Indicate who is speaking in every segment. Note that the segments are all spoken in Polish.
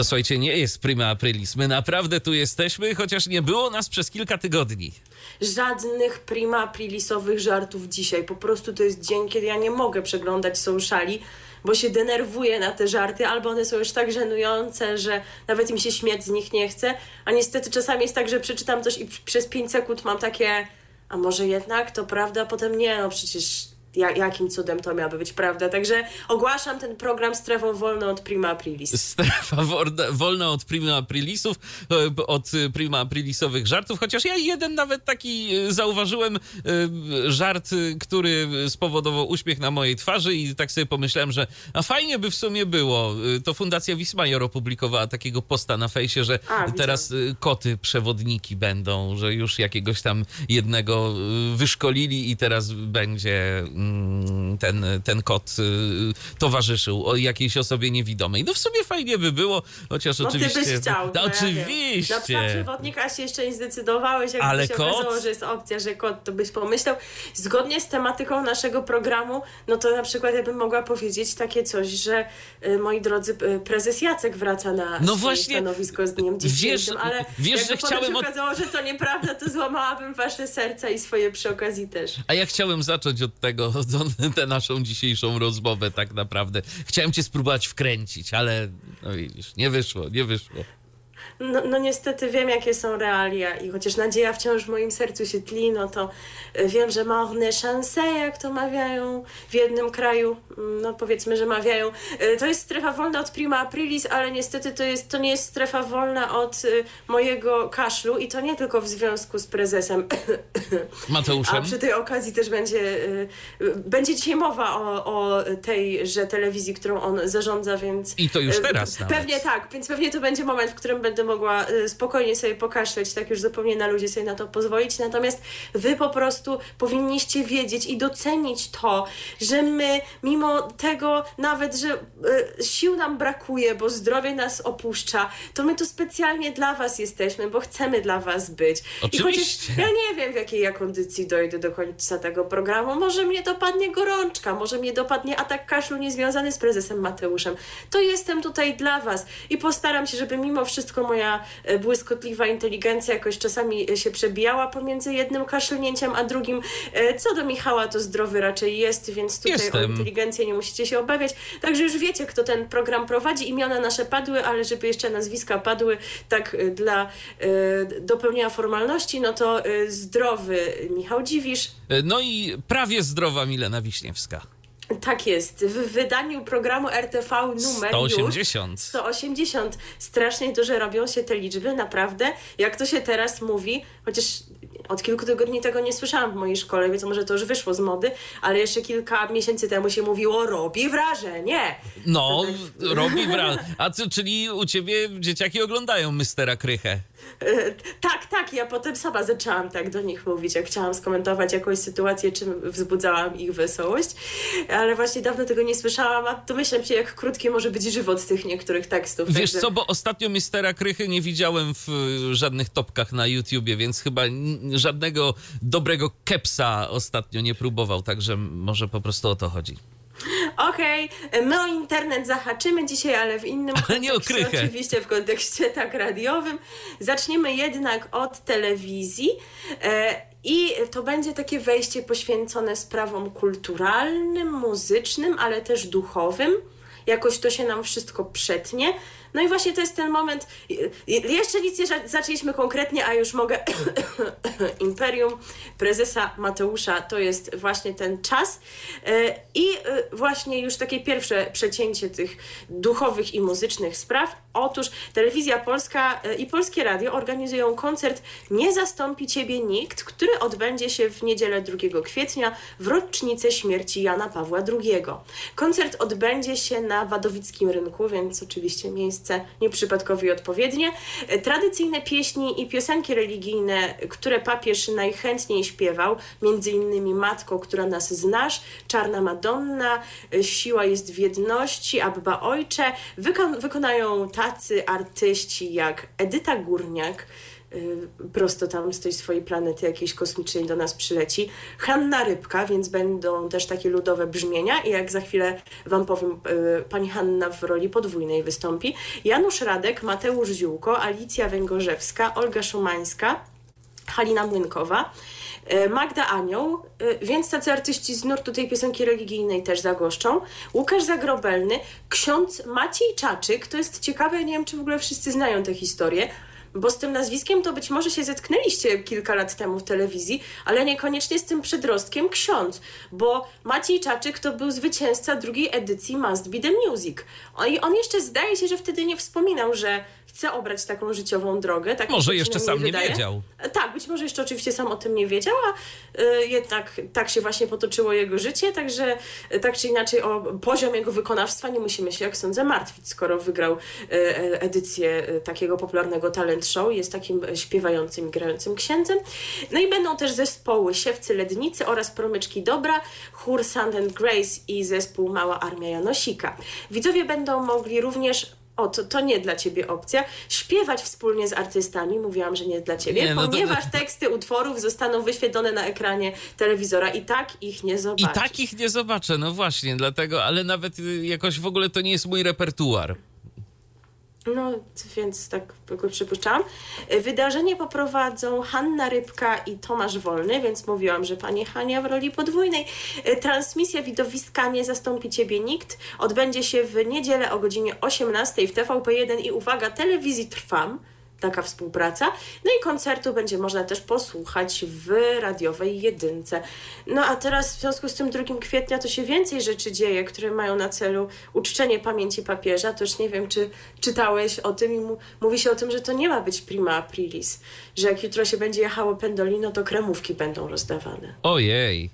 Speaker 1: To słuchajcie, nie jest prima aprilis. My naprawdę tu jesteśmy, chociaż nie było nas przez kilka tygodni.
Speaker 2: Żadnych prima aprilisowych żartów dzisiaj. Po prostu to jest dzień, kiedy ja nie mogę przeglądać sociali, bo się denerwuję na te żarty, albo one są już tak żenujące, że nawet mi się śmiać z nich nie chce. A niestety czasami jest tak, że przeczytam coś i przez 5 sekund mam takie, a może jednak to prawda, potem nie, no przecież jakim cudem to miałaby być prawda. Także ogłaszam ten program strefą wolną od prima aprilis.
Speaker 1: Strefa wolna od prima aprilisów, e, od prima aprilisowych żartów, chociaż ja jeden nawet taki e, zauważyłem e, żart, który spowodował uśmiech na mojej twarzy i tak sobie pomyślałem, że a fajnie by w sumie było. To Fundacja Wismajor opublikowała takiego posta na fejsie, że a, teraz koty przewodniki będą, że już jakiegoś tam jednego wyszkolili i teraz będzie ten, ten kot y, towarzyszył o jakiejś osobie niewidomej. No w sumie fajnie by było, chociaż
Speaker 2: no,
Speaker 1: oczywiście...
Speaker 2: Ty byś chciał.
Speaker 1: No, oczywiście.
Speaker 2: Na psa przewodnika się jeszcze nie zdecydowałeś, jak Ale się kot? okazało, że jest opcja, że kot, to byś pomyślał. Zgodnie z tematyką naszego programu, no to na przykład ja bym mogła powiedzieć takie coś, że y, moi drodzy, y, prezes Jacek wraca na no właśnie, stanowisko z dniem dzisiejszym,
Speaker 1: wiesz,
Speaker 2: ale
Speaker 1: wiesz, że chciałem
Speaker 2: się okazało, że to nieprawda, to złamałabym wasze serca i swoje przy okazji też.
Speaker 1: A ja chciałem zacząć od tego, tę naszą dzisiejszą rozmowę tak naprawdę. Chciałem cię spróbować wkręcić, ale no widzisz, nie wyszło, nie wyszło.
Speaker 2: No, no niestety wiem, jakie są realia i chociaż nadzieja wciąż w moim sercu się tli, no to e, wiem, że marne szanse, jak to mawiają w jednym kraju, mm, no powiedzmy, że mawiają. E, to jest strefa wolna od prima aprilis, ale niestety to, jest, to nie jest strefa wolna od e, mojego kaszlu i to nie tylko w związku z prezesem
Speaker 1: Mateuszem.
Speaker 2: A przy tej okazji też będzie, będzie dzisiaj mowa o, o tejże telewizji, którą on zarządza, więc...
Speaker 1: I to już teraz
Speaker 2: Pewnie
Speaker 1: nawet.
Speaker 2: tak, więc pewnie to będzie moment, w którym będę mogła y, spokojnie sobie pokaszleć, tak już zupełnie na ludzie sobie na to pozwolić. Natomiast wy po prostu powinniście wiedzieć i docenić to, że my mimo tego nawet, że y, sił nam brakuje, bo zdrowie nas opuszcza, to my tu specjalnie dla was jesteśmy, bo chcemy dla was być.
Speaker 1: Oczywiście.
Speaker 2: I chociaż ja nie wiem, w jakiej ja kondycji dojdę do końca tego programu, może mnie dopadnie gorączka, może mnie dopadnie atak kaszlu niezwiązany z prezesem Mateuszem, to jestem tutaj dla was i postaram się, żeby mimo wszystko moja moja e, błyskotliwa inteligencja jakoś czasami e, się przebijała pomiędzy jednym kaszlnięciem a drugim. E, co do Michała, to zdrowy raczej jest, więc tutaj Jestem. o inteligencję nie musicie się obawiać. Także już wiecie, kto ten program prowadzi. Imiona nasze padły, ale żeby jeszcze nazwiska padły, tak dla dopełnienia formalności, no to zdrowy Michał Dziwisz.
Speaker 1: No i prawie zdrowa Milena Wiśniewska.
Speaker 2: Tak jest. W wydaniu programu RTV numer
Speaker 1: 180. Już
Speaker 2: 180. Strasznie duże robią się te liczby, naprawdę. Jak to się teraz mówi, chociaż od kilku tygodni tego nie słyszałam w mojej szkole, więc może to już wyszło z mody, ale jeszcze kilka miesięcy temu się mówiło robi wrażenie.
Speaker 1: No, tak... robi wrażenie. A co, czyli u ciebie dzieciaki oglądają Mystera Krychę?
Speaker 2: E, tak, tak. Ja potem sama zaczęłam tak do nich mówić, jak chciałam skomentować jakąś sytuację, czym wzbudzałam ich wesołość, ale właśnie dawno tego nie słyszałam, a domyślam się, jak krótki może być żywot tych niektórych tekstów.
Speaker 1: Wiesz także... co, bo ostatnio Mystera Krychy nie widziałem w żadnych topkach na YouTubie, więc chyba żadnego dobrego kepsa ostatnio nie próbował, także może po prostu o to chodzi.
Speaker 2: Okej, okay. my o internet zahaczymy dzisiaj, ale w innym ale kontekście, nie o krychę. oczywiście w kontekście tak radiowym. Zaczniemy jednak od telewizji. E, I to będzie takie wejście poświęcone sprawom kulturalnym, muzycznym, ale też duchowym. Jakoś to się nam wszystko przetnie. No i właśnie to jest ten moment. Jeszcze nic nie zaczęliśmy konkretnie, a już mogę. Imperium prezesa Mateusza to jest właśnie ten czas. E, I e, właśnie już takie pierwsze przecięcie tych duchowych i muzycznych spraw. Otóż Telewizja Polska e, i Polskie Radio organizują koncert Nie zastąpi Ciebie nikt, który odbędzie się w niedzielę 2 kwietnia w rocznicę śmierci Jana Pawła II. Koncert odbędzie się na Wadowickim Rynku, więc oczywiście miejsce miejsce nieprzypadkowe i odpowiednie. Tradycyjne pieśni i piosenki religijne, które papież najchętniej śpiewał, między innymi Matko, która nas znasz, Czarna Madonna, Siła jest w jedności, Abba Ojcze, wykonają tacy artyści jak Edyta Górniak, prosto tam z tej swojej planety jakiejś kosmicznej do nas przyleci. Hanna Rybka, więc będą też takie ludowe brzmienia i jak za chwilę Wam powiem, y, pani Hanna w roli podwójnej wystąpi. Janusz Radek, Mateusz Ziółko, Alicja Węgorzewska, Olga Szumańska, Halina Młynkowa. Y, Magda Anioł, więc tacy artyści z nurtu tej piosenki religijnej też zagoszczą. Łukasz Zagrobelny, ksiądz Maciej Czaczyk, to jest ciekawe, nie wiem czy w ogóle wszyscy znają tę historię. Bo z tym nazwiskiem to być może się zetknęliście kilka lat temu w telewizji, ale niekoniecznie z tym przedrostkiem ksiądz, bo Maciej Czaczyk to był zwycięzca drugiej edycji Must Be The Music. I on jeszcze zdaje się, że wtedy nie wspominał, że chce obrać taką życiową drogę. Tak
Speaker 1: może jeszcze sam wydaje. nie wiedział.
Speaker 2: Tak, być może jeszcze oczywiście sam o tym nie wiedział, a y, jednak tak się właśnie potoczyło jego życie, także y, tak czy inaczej o poziom jego wykonawstwa nie musimy się, jak sądzę, martwić, skoro wygrał y, edycję takiego popularnego talent show, jest takim śpiewającym i grającym księdzem. No i będą też zespoły Siewcy Lednicy oraz Promyczki Dobra, chór Sand and Grace i zespół Mała Armia Janosika. Widzowie będą mogli również o, to, to nie dla ciebie opcja. Śpiewać wspólnie z artystami, mówiłam, że nie dla ciebie, nie, no ponieważ to... teksty utworów zostaną wyświetlone na ekranie telewizora i tak ich nie zobaczę.
Speaker 1: I tak ich nie zobaczę, no właśnie, dlatego, ale nawet jakoś w ogóle to nie jest mój repertuar.
Speaker 2: No, więc tak przypuszczam. Wydarzenie poprowadzą Hanna Rybka i Tomasz Wolny, więc mówiłam, że pani Hania w roli podwójnej. Transmisja widowiska Nie zastąpi Ciebie nikt odbędzie się w niedzielę o godzinie 18 w TVP1 i uwaga, telewizji Trwam taka współpraca. No i koncertu będzie można też posłuchać w radiowej jedynce. No a teraz w związku z tym 2 kwietnia to się więcej rzeczy dzieje, które mają na celu uczczenie pamięci papieża. To już nie wiem, czy czytałeś o tym i mówi się o tym, że to nie ma być prima aprilis, że jak jutro się będzie jechało pendolino, to kremówki będą rozdawane.
Speaker 1: Ojej.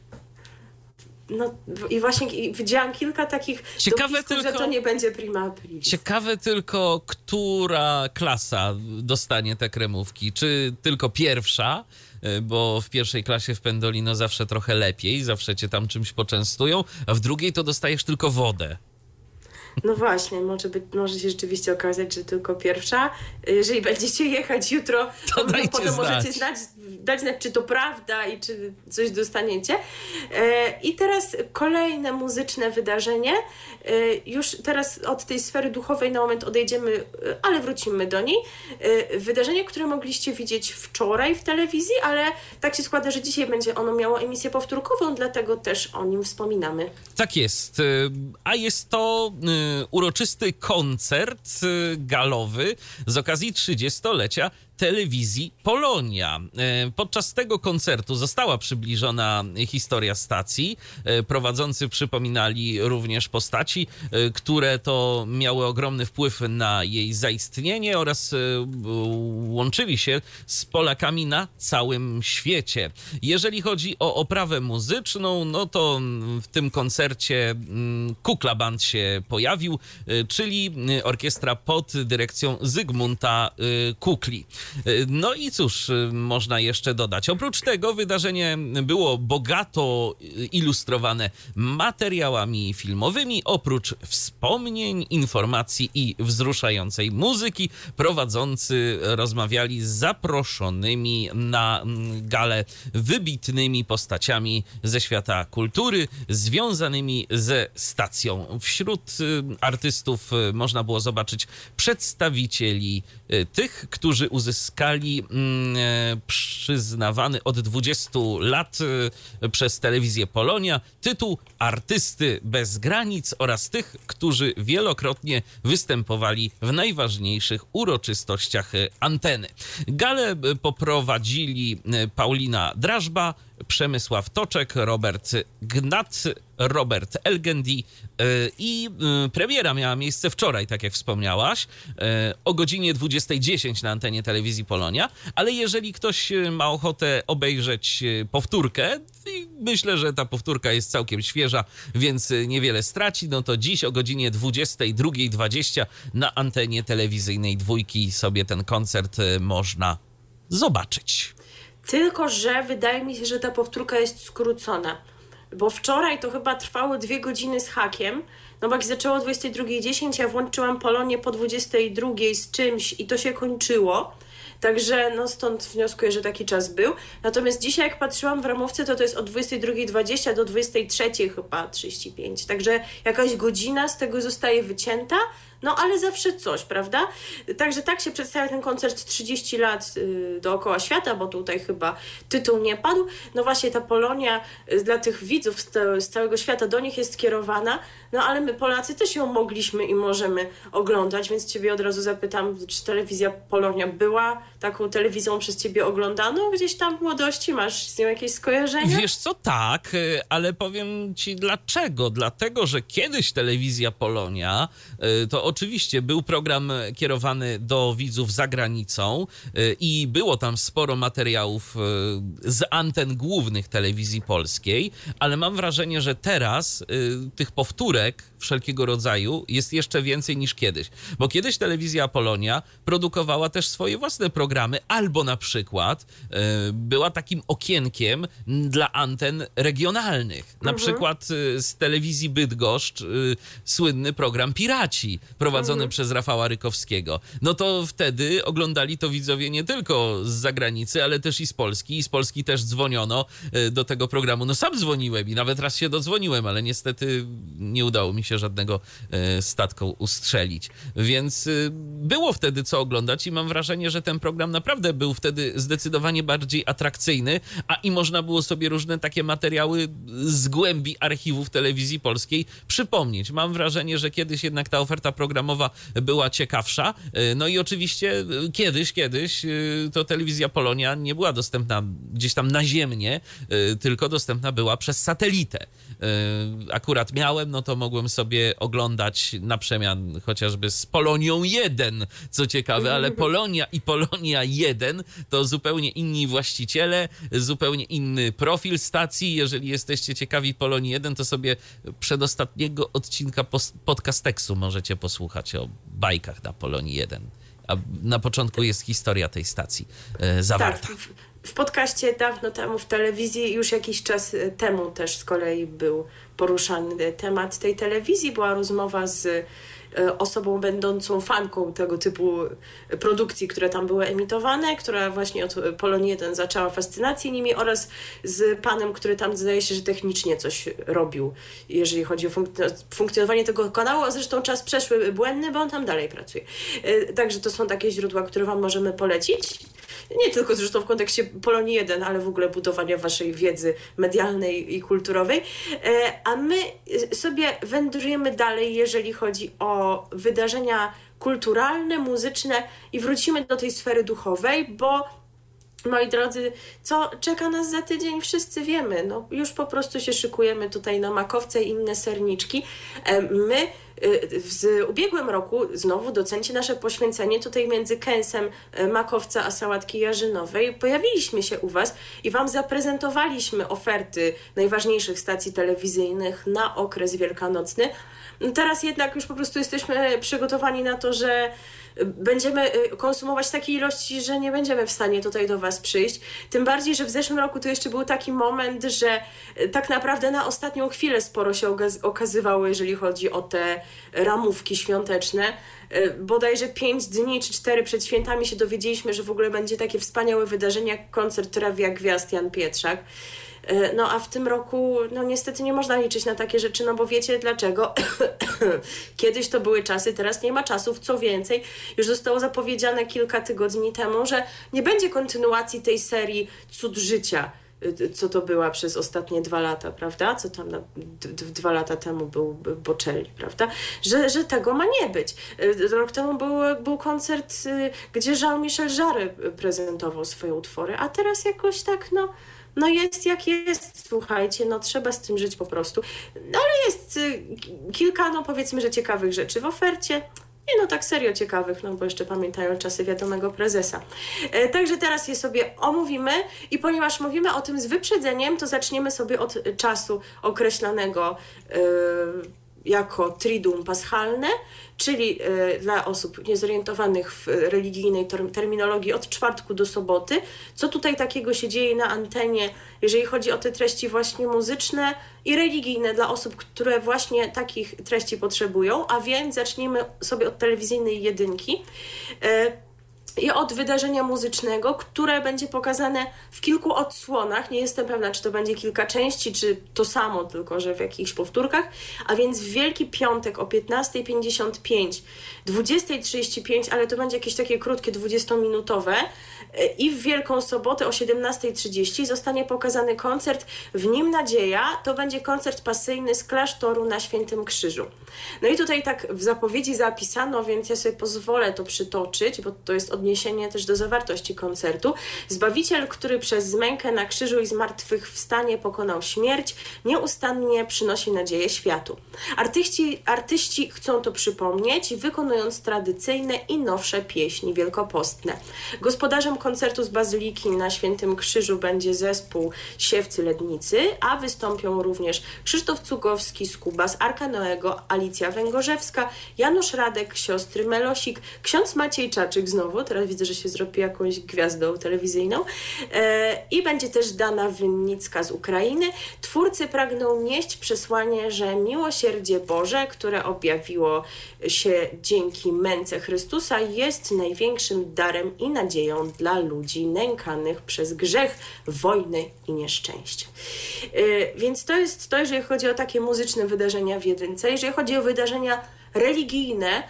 Speaker 2: No i właśnie widziałam kilka takich ciekawe tylko, że to nie będzie prima aprilis.
Speaker 1: Ciekawe tylko, która klasa dostanie te kremówki. Czy tylko pierwsza, e, bo w pierwszej klasie w Pendolino zawsze trochę lepiej, zawsze cię tam czymś poczęstują, a w drugiej to dostajesz tylko wodę.
Speaker 2: No właśnie, może, być, może się rzeczywiście okazać, że tylko pierwsza. Jeżeli będziecie jechać jutro, to, to potem znać. możecie znać, dać znać, czy to prawda i czy coś dostaniecie. E, I teraz kolejne muzyczne wydarzenie. E, już teraz od tej sfery duchowej na moment odejdziemy, e, ale wrócimy do niej. Wydarzenie, które mogliście widzieć wczoraj w telewizji, ale tak się składa, że dzisiaj będzie ono miało emisję powtórkową, dlatego też o nim wspominamy.
Speaker 1: Tak jest. A jest to uroczysty koncert galowy z okazji 30-lecia telewizji Polonia. E, podczas tego koncertu została przybliżona historia stacji. E, prowadzący przypominali również postaci, e, które to miały ogromny wpływ na jej zaistnienie oraz łączyli się z Polakami na całym świecie. Jeżeli chodzi o oprawę muzyczną, no to w tym koncercie mm, Kukla Band się pojawił, czyli orkiestra pod dyrekcją Zygmunta Kukli. No i cóż, można jeszcze dodać. Oprócz tego wydarzenie było bogato ilustrowane materiałami filmowymi. Oprócz wspomnień, informacji i wzruszającej muzyki, prowadzący rozmawiali z zaproszonymi na galę wybitnymi postaciami ze świata kultury, związanymi ze stacją. Wśród y, artystów y, można było zobaczyć przedstawicieli y, tych, którzy uzyskali uzyskali mm, e, przyznawany od 20 lat e, przez telewizję Polonia tytuł Artysty bez granic oraz tych, którzy wielokrotnie występowali w najważniejszych uroczystościach anteny. Galę poprowadzili Paulina Drażba, Przemysław Toczek, Robert Gnat, Robert Elgendi y, i y, premiera miała miejsce wczoraj, tak jak wspomniałaś, y, o godzinie 20.10 na antenie telewizji Polonia, ale jeżeli ktoś ma ochotę obejrzeć powtórkę, myślę, że ta powtórka jest całkiem świeża, więc niewiele straci, no to dziś o godzinie 22.20 na antenie telewizyjnej dwójki sobie ten koncert można zobaczyć.
Speaker 2: Tylko, że wydaje mi się, że ta powtórka jest skrócona. Bo wczoraj to chyba trwało dwie godziny z hakiem. No bo jak zaczęło o 22.10, ja włączyłam Polonię po 22.00 z czymś i to się kończyło. Także no stąd wnioskuję, że taki czas był. Natomiast dzisiaj jak patrzyłam w ramówce, to to jest od 22.20 do 23.00 chyba 35. Także jakaś godzina z tego zostaje wycięta, no ale zawsze coś, prawda? Także tak się przedstawia ten koncert 30 lat y, dookoła świata, bo tutaj chyba tytuł nie padł. No właśnie ta Polonia y, dla tych widzów z, całego świata do nich jest kierowana, no ale my Polacy też ją mogliśmy i możemy oglądać, więc Ciebie od razu zapytam, czy telewizja Polonia była taką telewizją przez Ciebie oglądaną gdzieś tam w młodości? Masz z nią jakieś skojarzenia?
Speaker 1: Wiesz co, tak, y, ale powiem Ci dlaczego. Dlatego, że kiedyś telewizja Polonia to oczywiście był program kierowany do widzów za granicą y, i było tam sporo materiałów y, z anten głównych telewizji polskiej, ale mam wrażenie, że teraz y, tych powtórek wszelkiego rodzaju jest jeszcze więcej niż kiedyś. Bo kiedyś telewizja Polonia produkowała też swoje własne programy, albo na przykład była takim okienkiem dla anten regionalnych. Na mhm. przykład z telewizji Bydgoszcz słynny program Piraci prowadzony mhm. przez Rafała Rykowskiego, no to wtedy oglądali to widzowie nie tylko z zagranicy, ale też i z Polski. I z Polski też dzwoniono e, do tego programu. No sam dzwoniłem i nawet raz się dodzwoniłem, ale niestety nie udało mi się żadnego e, statku ustrzelić. Więc e, było wtedy co oglądać i mam wrażenie, że ten program naprawdę był wtedy zdecydowanie bardziej atrakcyjny, a i można było sobie różne takie materiały z głębi archiwów telewizji polskiej przypomnieć. Mam wrażenie, że kiedyś jednak ta oferta programowa programowa była ciekawsza. E, no i oczywiście e, kiedyś, kiedyś e, to telewizja Polonia nie była dostępna gdzieś tam naziemnie, tylko dostępna była przez satelitę. Akurat miałem, no to mogłem sobie oglądać na przemian chociażby z Polonią 1, co ciekawe, ale Polonia i Polonia 1 to zupełnie inni właściciele, zupełnie inny profil stacji. Jeżeli jesteście ciekawi Polonii 1, to sobie przedostatniego odcinka podcasteksu możecie posłuchać słuchać o bajkach na Polonii 1. A na początku jest historia tej stacji e, zawarta. Tak,
Speaker 2: w, w podcaście dawno temu w telewizji już jakiś czas e, temu też z kolei był poruszany temat tej telewizji. Była rozmowa z osobą będącą fanką tego typu produkcji, które tam były emitowane, która właśnie od Polonii 1 zaczęła fascynację nimi oraz z panem, który tam zdaje się, że technicznie coś robił, jeżeli chodzi o funkcjonowanie tego kanału, a zresztą czas przeszły błędny, bo on tam dalej pracuje. E, także to są takie źródła, które Wam możemy polecić nie tylko zresztą w kontekście Polonii 1, ale w ogóle budowania waszej wiedzy medialnej i kulturowej. E, a my sobie wędrujemy dalej, jeżeli chodzi o wydarzenia kulturalne, muzyczne i wrócimy do tej sfery duchowej, bo Moi drodzy, co czeka nas za tydzień, wszyscy wiemy. No, już po prostu się szykujemy tutaj na makowce i inne serniczki. E, my y, w ubiegłym roku znowu docenci nasze poświęcenie tutaj między kęsem e, makowca a sałatki jarzynowej. Pojawiliśmy się u Was i Wam zaprezentowaliśmy oferty najważniejszych stacji telewizyjnych na okres wielkanocny. Teraz jednak już po prostu jesteśmy przygotowani na to, że będziemy y, konsumować takiej ilości, że nie będziemy w stanie tutaj do Was przyjść. Tym bardziej, że w zeszłym roku to jeszcze był taki moment, że y, tak naprawdę na ostatnią chwilę sporo się okazywało, jeżeli chodzi o te ramówki świąteczne. Y, bodajże 5 dni czy 4 przed świętami się dowiedzieliśmy, że w ogóle będzie takie wspaniałe wydarzenie jak koncert Rawia Gwiazd Jan Pietrzak. E, no a w tym roku, no niestety nie można liczyć na takie rzeczy, no bo wiecie dlaczego? Kiedyś to były czasy, teraz nie ma czasów. Co więcej, już zostało zapowiedziane kilka tygodni temu, że nie będzie kontynuacji tej serii Cud Życia e, co to była przez ostatnie dwa lata, prawda? Co tam na, dwa lata temu był Bocelli, prawda? Że, że tego ma nie być. E, rok temu był, był koncert, gdzie Jean-Michel Jarre prezentował swoje utwory, a teraz jakoś tak, no no jest jak jest, słuchajcie, no trzeba z tym żyć po prostu. No ale jest y, kilka, no powiedzmy, że ciekawych rzeczy w ofercie. Nie no, tak serio ciekawych, no bo jeszcze pamiętają czasy wiadomego prezesa. E, także teraz je sobie omówimy i ponieważ mówimy o tym z wyprzedzeniem, to zaczniemy sobie od czasu określonego e, jako Triduum Paschalne, czyli y, dla osób niezorientowanych w religijnej terminologii od czwartku do soboty. Co tutaj takiego się dzieje na antenie, jeżeli chodzi o te treści właśnie muzyczne i religijne dla osób, które właśnie takich treści potrzebują, a więc zacznijmy sobie od telewizyjnej jedynki. I od wydarzenia muzycznego, które będzie pokazane w kilku odsłonach. Nie jestem pewna, czy to będzie kilka części, czy to samo, tylko że w jakichś powtórkach. A więc w Wielki Piątek o 15.55, 20.35, ale to będzie jakieś takie krótkie, 20-minutowe. I w Wielką Sobotę o 17.30 zostanie pokazany koncert W Nim Nadzieja. To będzie koncert pasyjny z klasztoru na Świętym Krzyżu. No i tutaj tak w zapowiedzi zapisano, więc ja sobie pozwolę to przytoczyć, bo to jest odniesienie też do zawartości koncertu. Zbawiciel, który przez zmękę na krzyżu i zmartwychwstanie pokonał śmierć, nieustannie przynosi nadzieję światu. Artyści, artyści chcą to przypomnieć, tradycyjne i nowsze pieśni wielkopostne. Gospodarzem koncertu z Bazyliki na Świętym Krzyżu będzie zespół Siewcy Lednicy, a wystąpią również Krzysztof Cugowski z Kuba, z Arka Noego, Alicja Węgorzewska, Janusz Radek, siostry Melosik, ksiądz Maciej Czaczyk znowu, teraz widzę, że się zrobi jakąś gwiazdą telewizyjną e, i będzie też Dana Wynnicka z Ukrainy. Twórcy pragną nieść przesłanie, że miłosierdzie Boże, które objawiło się dzięki męce Chrystusa, jest największym darem i nadzieją dla ludzi nękanych przez grzech, wojny i nieszczęście. E, więc to jest to, jeżeli chodzi o takie muzyczne wydarzenia w jedynce. Jeżeli chodzi o wydarzenia religijne,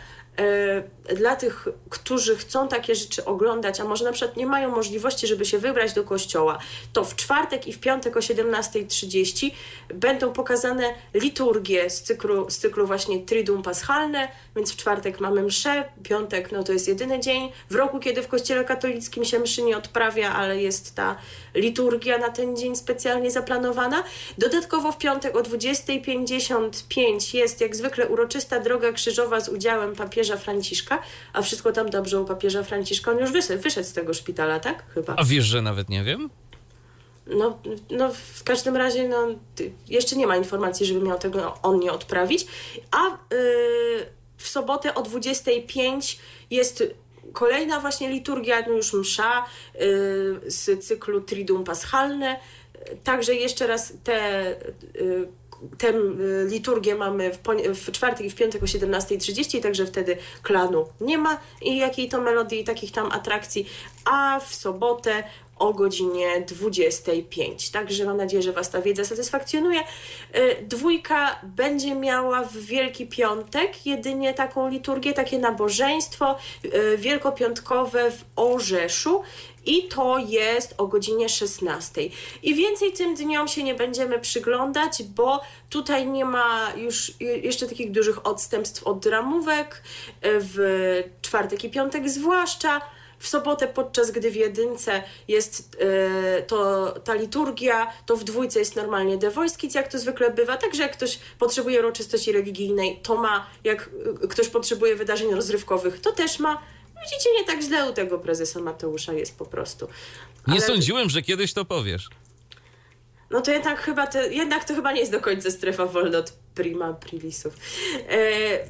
Speaker 2: dla tych, którzy chcą takie rzeczy oglądać, a może na przykład nie mają możliwości, żeby się wybrać do kościoła, to w czwartek i w piątek o 17.30 będą pokazane liturgie z cyklu, z cyklu właśnie Triduum Paschalne, więc w czwartek mamy mszę, piątek no to jest jedyny dzień w roku, kiedy w kościele katolickim się mszy nie odprawia, ale jest ta liturgia na ten dzień specjalnie zaplanowana. Dodatkowo w piątek o 20.55 jest jak zwykle uroczysta droga krzyżowa z udziałem papieża Franciszka, a wszystko tam dobrze u papieża Franciszka. On już wyszedł, wyszedł z tego szpitala, tak? Chyba.
Speaker 1: A wiesz, że nawet nie wiem?
Speaker 2: No, no w każdym razie no, jeszcze nie ma informacji, żeby miał tego on nie odprawić. A yy, w sobotę o 25 jest kolejna właśnie liturgia, no już msza yy, z cyklu Triduum Paschalne. Także jeszcze raz te yy, tę y, liturgię mamy w, w czwartek i w piątek o 17.30, także wtedy klanu nie ma i jakiej to melodii, takich tam atrakcji, a w sobotę o godzinie 25. Także mam nadzieję, że Was ta wiedza satysfakcjonuje. Y, dwójka będzie miała w Wielki Piątek jedynie taką liturgię, takie nabożeństwo y, wielkopiątkowe w Orzeszu i to jest o godzinie 16. I więcej tym dniom się nie będziemy przyglądać, bo tutaj nie ma już jeszcze takich dużych odstępstw od ramówek, w czwartek i piątek zwłaszcza. W sobotę, podczas gdy w jedynce jest yy, to ta liturgia, to w dwójce jest normalnie The Voice Kids, jak to zwykle bywa. Także jak ktoś potrzebuje uroczystości religijnej, to ma. Jak ktoś potrzebuje wydarzeń rozrywkowych, to też ma. Widzicie, nie tak źle u tego prezesa Mateusza jest po prostu.
Speaker 1: Ale... Nie sądziłem, że kiedyś to powiesz.
Speaker 2: No to jednak chyba to, jednak to chyba nie jest do końca strefa wolna od prima prilisów. E,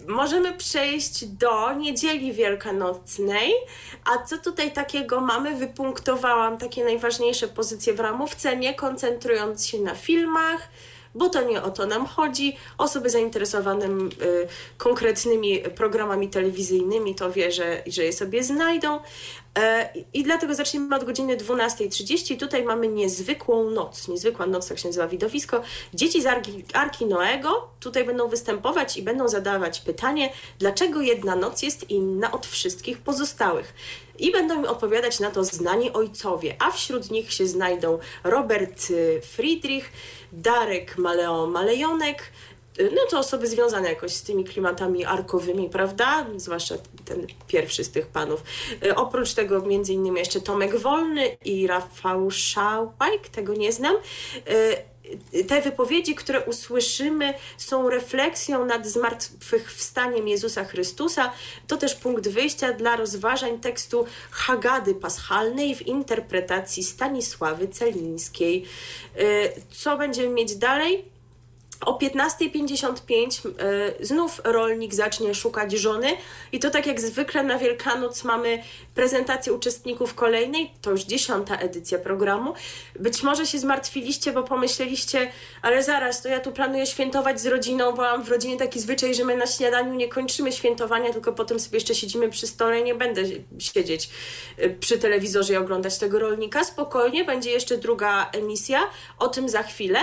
Speaker 2: możemy przejść do niedzieli wielkanocnej. A co tutaj takiego mamy? Wypunktowałam takie najważniejsze pozycje w ramówce, nie koncentrując się na filmach, bo to nie o to nam chodzi. Osoby zainteresowane y, konkretnymi programami telewizyjnymi to wie, że, że je sobie znajdą. E, I dlatego zacznijmy od godziny 12.30. Tutaj mamy niezwykłą noc. Niezwykła noc, tak się nazywa widowisko. Dzieci z Arki, Arki Noego tutaj będą występować i będą zadawać pytanie, dlaczego jedna noc jest inna od wszystkich pozostałych. I będą mi odpowiadać na to znani ojcowie, a wśród nich się znajdą Robert y, Friedrich, Darek Maleo Malejonek, no to osoby związane jakoś z tymi klimatami arkowymi, prawda? Zwłaszcza ten pierwszy z tych panów. Oprócz tego między innymi jeszcze Tomek Wolny i Rafał Szałajk, tego nie znam te wypowiedzi, które usłyszymy, są refleksją nad zmartwychwstaniem Jezusa Chrystusa. To też punkt wyjścia dla rozważań tekstu Hagady Paschalnej w interpretacji Stanisławy Celińskiej. Co będziemy mieć dalej? O 15.55 y, znów rolnik zacznie szukać żony i to tak jak zwykle na Wielkanoc mamy prezentację uczestników kolejnej, to już dziesiąta edycja programu. Być może się zmartwiliście, bo pomyśleliście, ale zaraz, to ja tu planuję świętować z rodziną, bo mam w rodzinie taki zwyczaj, że my na śniadaniu nie kończymy świętowania, tylko potem sobie jeszcze siedzimy przy stole i nie będę siedzieć y, przy telewizorze i oglądać tego rolnika. Spokojnie, będzie jeszcze druga emisja, o tym za chwilę.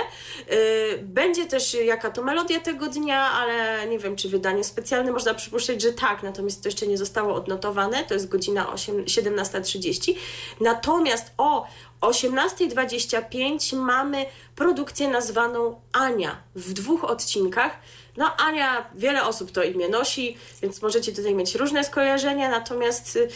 Speaker 2: Y, będzie też jaka to melodia tego dnia, ale nie wiem, czy wydanie specjalne. Można przypuszczać, że tak, natomiast to jeszcze nie zostało odnotowane. To jest godzina 17.30. Natomiast o 18.25 mamy produkcję nazwaną Ania w dwóch odcinkach. No, Ania, wiele osób to imię nosi, więc możecie tutaj mieć różne skojarzenia, natomiast y,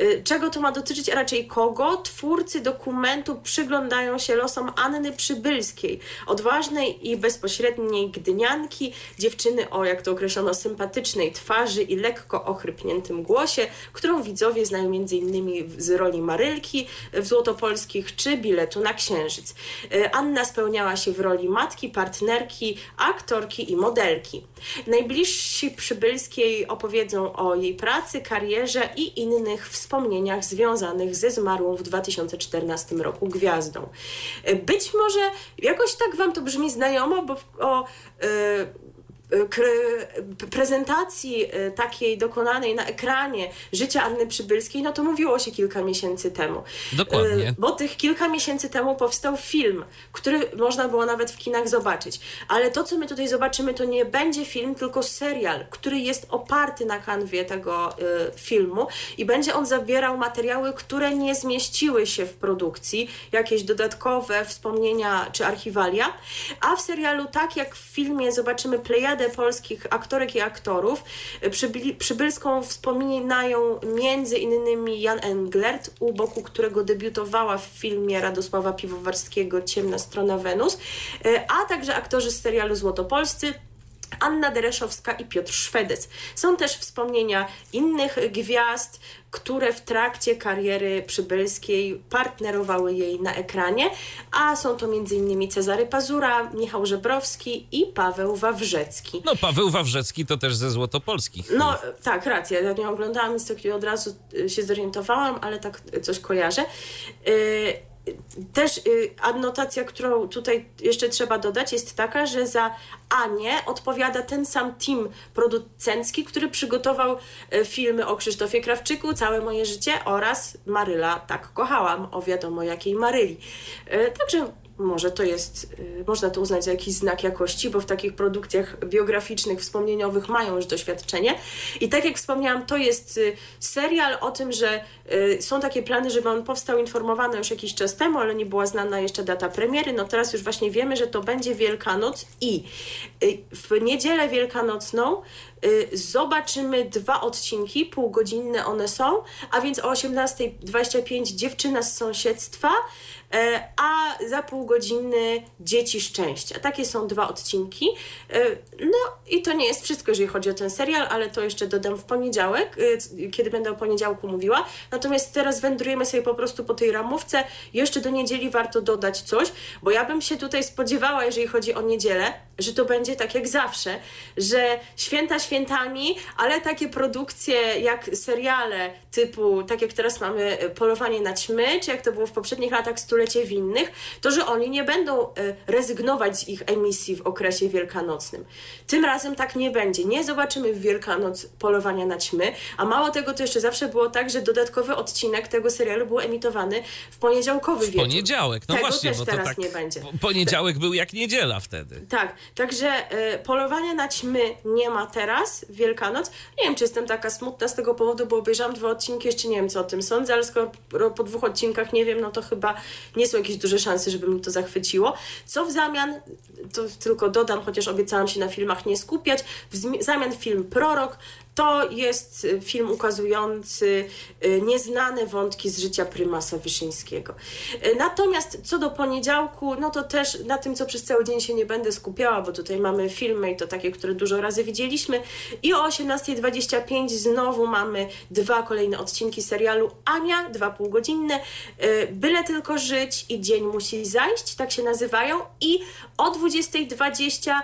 Speaker 2: y, czego to ma dotyczyć, a raczej kogo? Twórcy dokumentu przyglądają się losom Anny Przybylskiej, odważnej i bezpośredniej gdynianki, dziewczyny o, jak to określono, sympatycznej twarzy i lekko ochrypniętym głosie, którą widzowie znają m.in. z roli Marylki w Złotopolskich czy biletu na Księżyc. Y, Anna spełniała się w roli matki, partnerki, aktorki i modelki. Najbliżsi przybylskiej opowiedzą o jej pracy, karierze i innych wspomnieniach związanych ze zmarłą w 2014 roku gwiazdą. Być może jakoś tak Wam to brzmi znajomo, bo o. Yy, prezentacji e, takiej dokonanej na ekranie życia Anny Przybylskiej, no to mówiło się kilka miesięcy temu.
Speaker 1: Dokładnie. E,
Speaker 2: bo tych kilka miesięcy temu powstał film, który można było nawet w kinach zobaczyć. Ale to, co my tutaj zobaczymy, to nie będzie film, tylko serial, który jest oparty na kanwie tego filmu i będzie on zawierał materiały, które nie zmieściły się w produkcji, jakieś dodatkowe wspomnienia czy archiwalia, a w serialu, tak jak w filmie zobaczymy plejadę polskich aktorek i aktorów. Przybylską wspominają między innymi Jan Englert, u boku którego debiutowała w filmie Radosława Piwowarskiego Ciemna strona Wenus, e, a także aktorzy z serialu Złotopolscy, Anna Dereszowska i Piotr Szwedec. Są też wspomnienia innych gwiazd, które w trakcie kariery przybylskiej partnerowały jej na ekranie, a są to m.in. Cezary Pazura, Michał Żebrowski i Paweł Wawrzecki.
Speaker 1: No Paweł Wawrzecki to też ze Złotopolskich.
Speaker 2: No tak, racja, ja nie oglądałam, więc tak od razu y, się zorientowałam, ale tak coś kojarzę. Yy, też y, adnotacja, którą tutaj jeszcze trzeba dodać, jest taka, że za Anię odpowiada ten sam team producencki, który przygotował y, filmy o Krzysztofie Krawczyku, Całe moje życie oraz Maryla, tak kochałam, o wiadomo jakiej Maryli. Y, także może to jest, y, można to uznać za jakiś znak jakości, bo w takich produkcjach biograficznych, wspomnieniowych mają już doświadczenie. I tak jak wspomniałam, to jest y, serial o tym, że y, są takie plany, żeby on powstał informowany już jakiś czas temu, ale nie była znana jeszcze data premiery. No teraz już właśnie wiemy, że to będzie Wielkanoc i w niedzielę wielkanocną zobaczymy dwa odcinki, półgodzinne one są, a więc o 18.25 dziewczyna z sąsiedztwa, E, a za pół godziny Dzieci Szczęścia. Takie są dwa odcinki. E, no i to nie jest wszystko, jeżeli chodzi o ten serial, ale to jeszcze dodam w poniedziałek, kiedy będę o poniedziałku mówiła. Natomiast teraz wędrujemy sobie po prostu po tej ramówce. Jeszcze do niedzieli warto dodać coś, bo ja bym się tutaj spodziewała, jeżeli chodzi o niedzielę, że to będzie tak jak zawsze, że święta świętami, ale takie produkcje jak seriale typu, tak jak teraz mamy Polowanie na ćmy, czy jak to było w poprzednich latach Stulecie Winnych, to że oni nie będą e, rezygnować z ich emisji w okresie wielkanocnym. Tym razem tak nie będzie. Nie zobaczymy w Wielkanoc Polowania na ćmy, a mało tego to jeszcze zawsze było tak, że dodatkowy odcinek tego serialu był emitowany w poniedziałkowy wieczór.
Speaker 1: W poniedziałek, no
Speaker 2: tego
Speaker 1: właśnie,
Speaker 2: też
Speaker 1: bo to
Speaker 2: teraz
Speaker 1: tak
Speaker 2: nie będzie.
Speaker 1: Poniedziałek był jak niedziela wtedy.
Speaker 2: Tak, także y, polowania na ćmy nie ma teraz raz, Wielkanoc. Nie wiem, czy jestem taka smutna z tego powodu, bo obejrzałam dwa odcinki, jeszcze nie wiem, co o tym sądzę, ale skoro po dwóch odcinkach nie wiem, no to chyba nie są jakieś duże szanse, żeby mi to zachwyciło. Co w zamian, to tylko dodam, chociaż obiecałam się na filmach nie skupiać, w zamian film Prorok to jest y, film ukazujący y, nieznane wątki z życia prymasa Wyszyńskiego. Y, natomiast co do poniedziałku, no to też na tym, co przez cały dzień się nie będę skupiała, bo tutaj mamy filmy i to takie, które dużo razy widzieliśmy. I o 18.25 znowu mamy dwa kolejne odcinki serialu Ania, dwa półgodzinne. Byle tylko żyć i dzień musi zajść, tak się nazywają. I o 20.20 Y,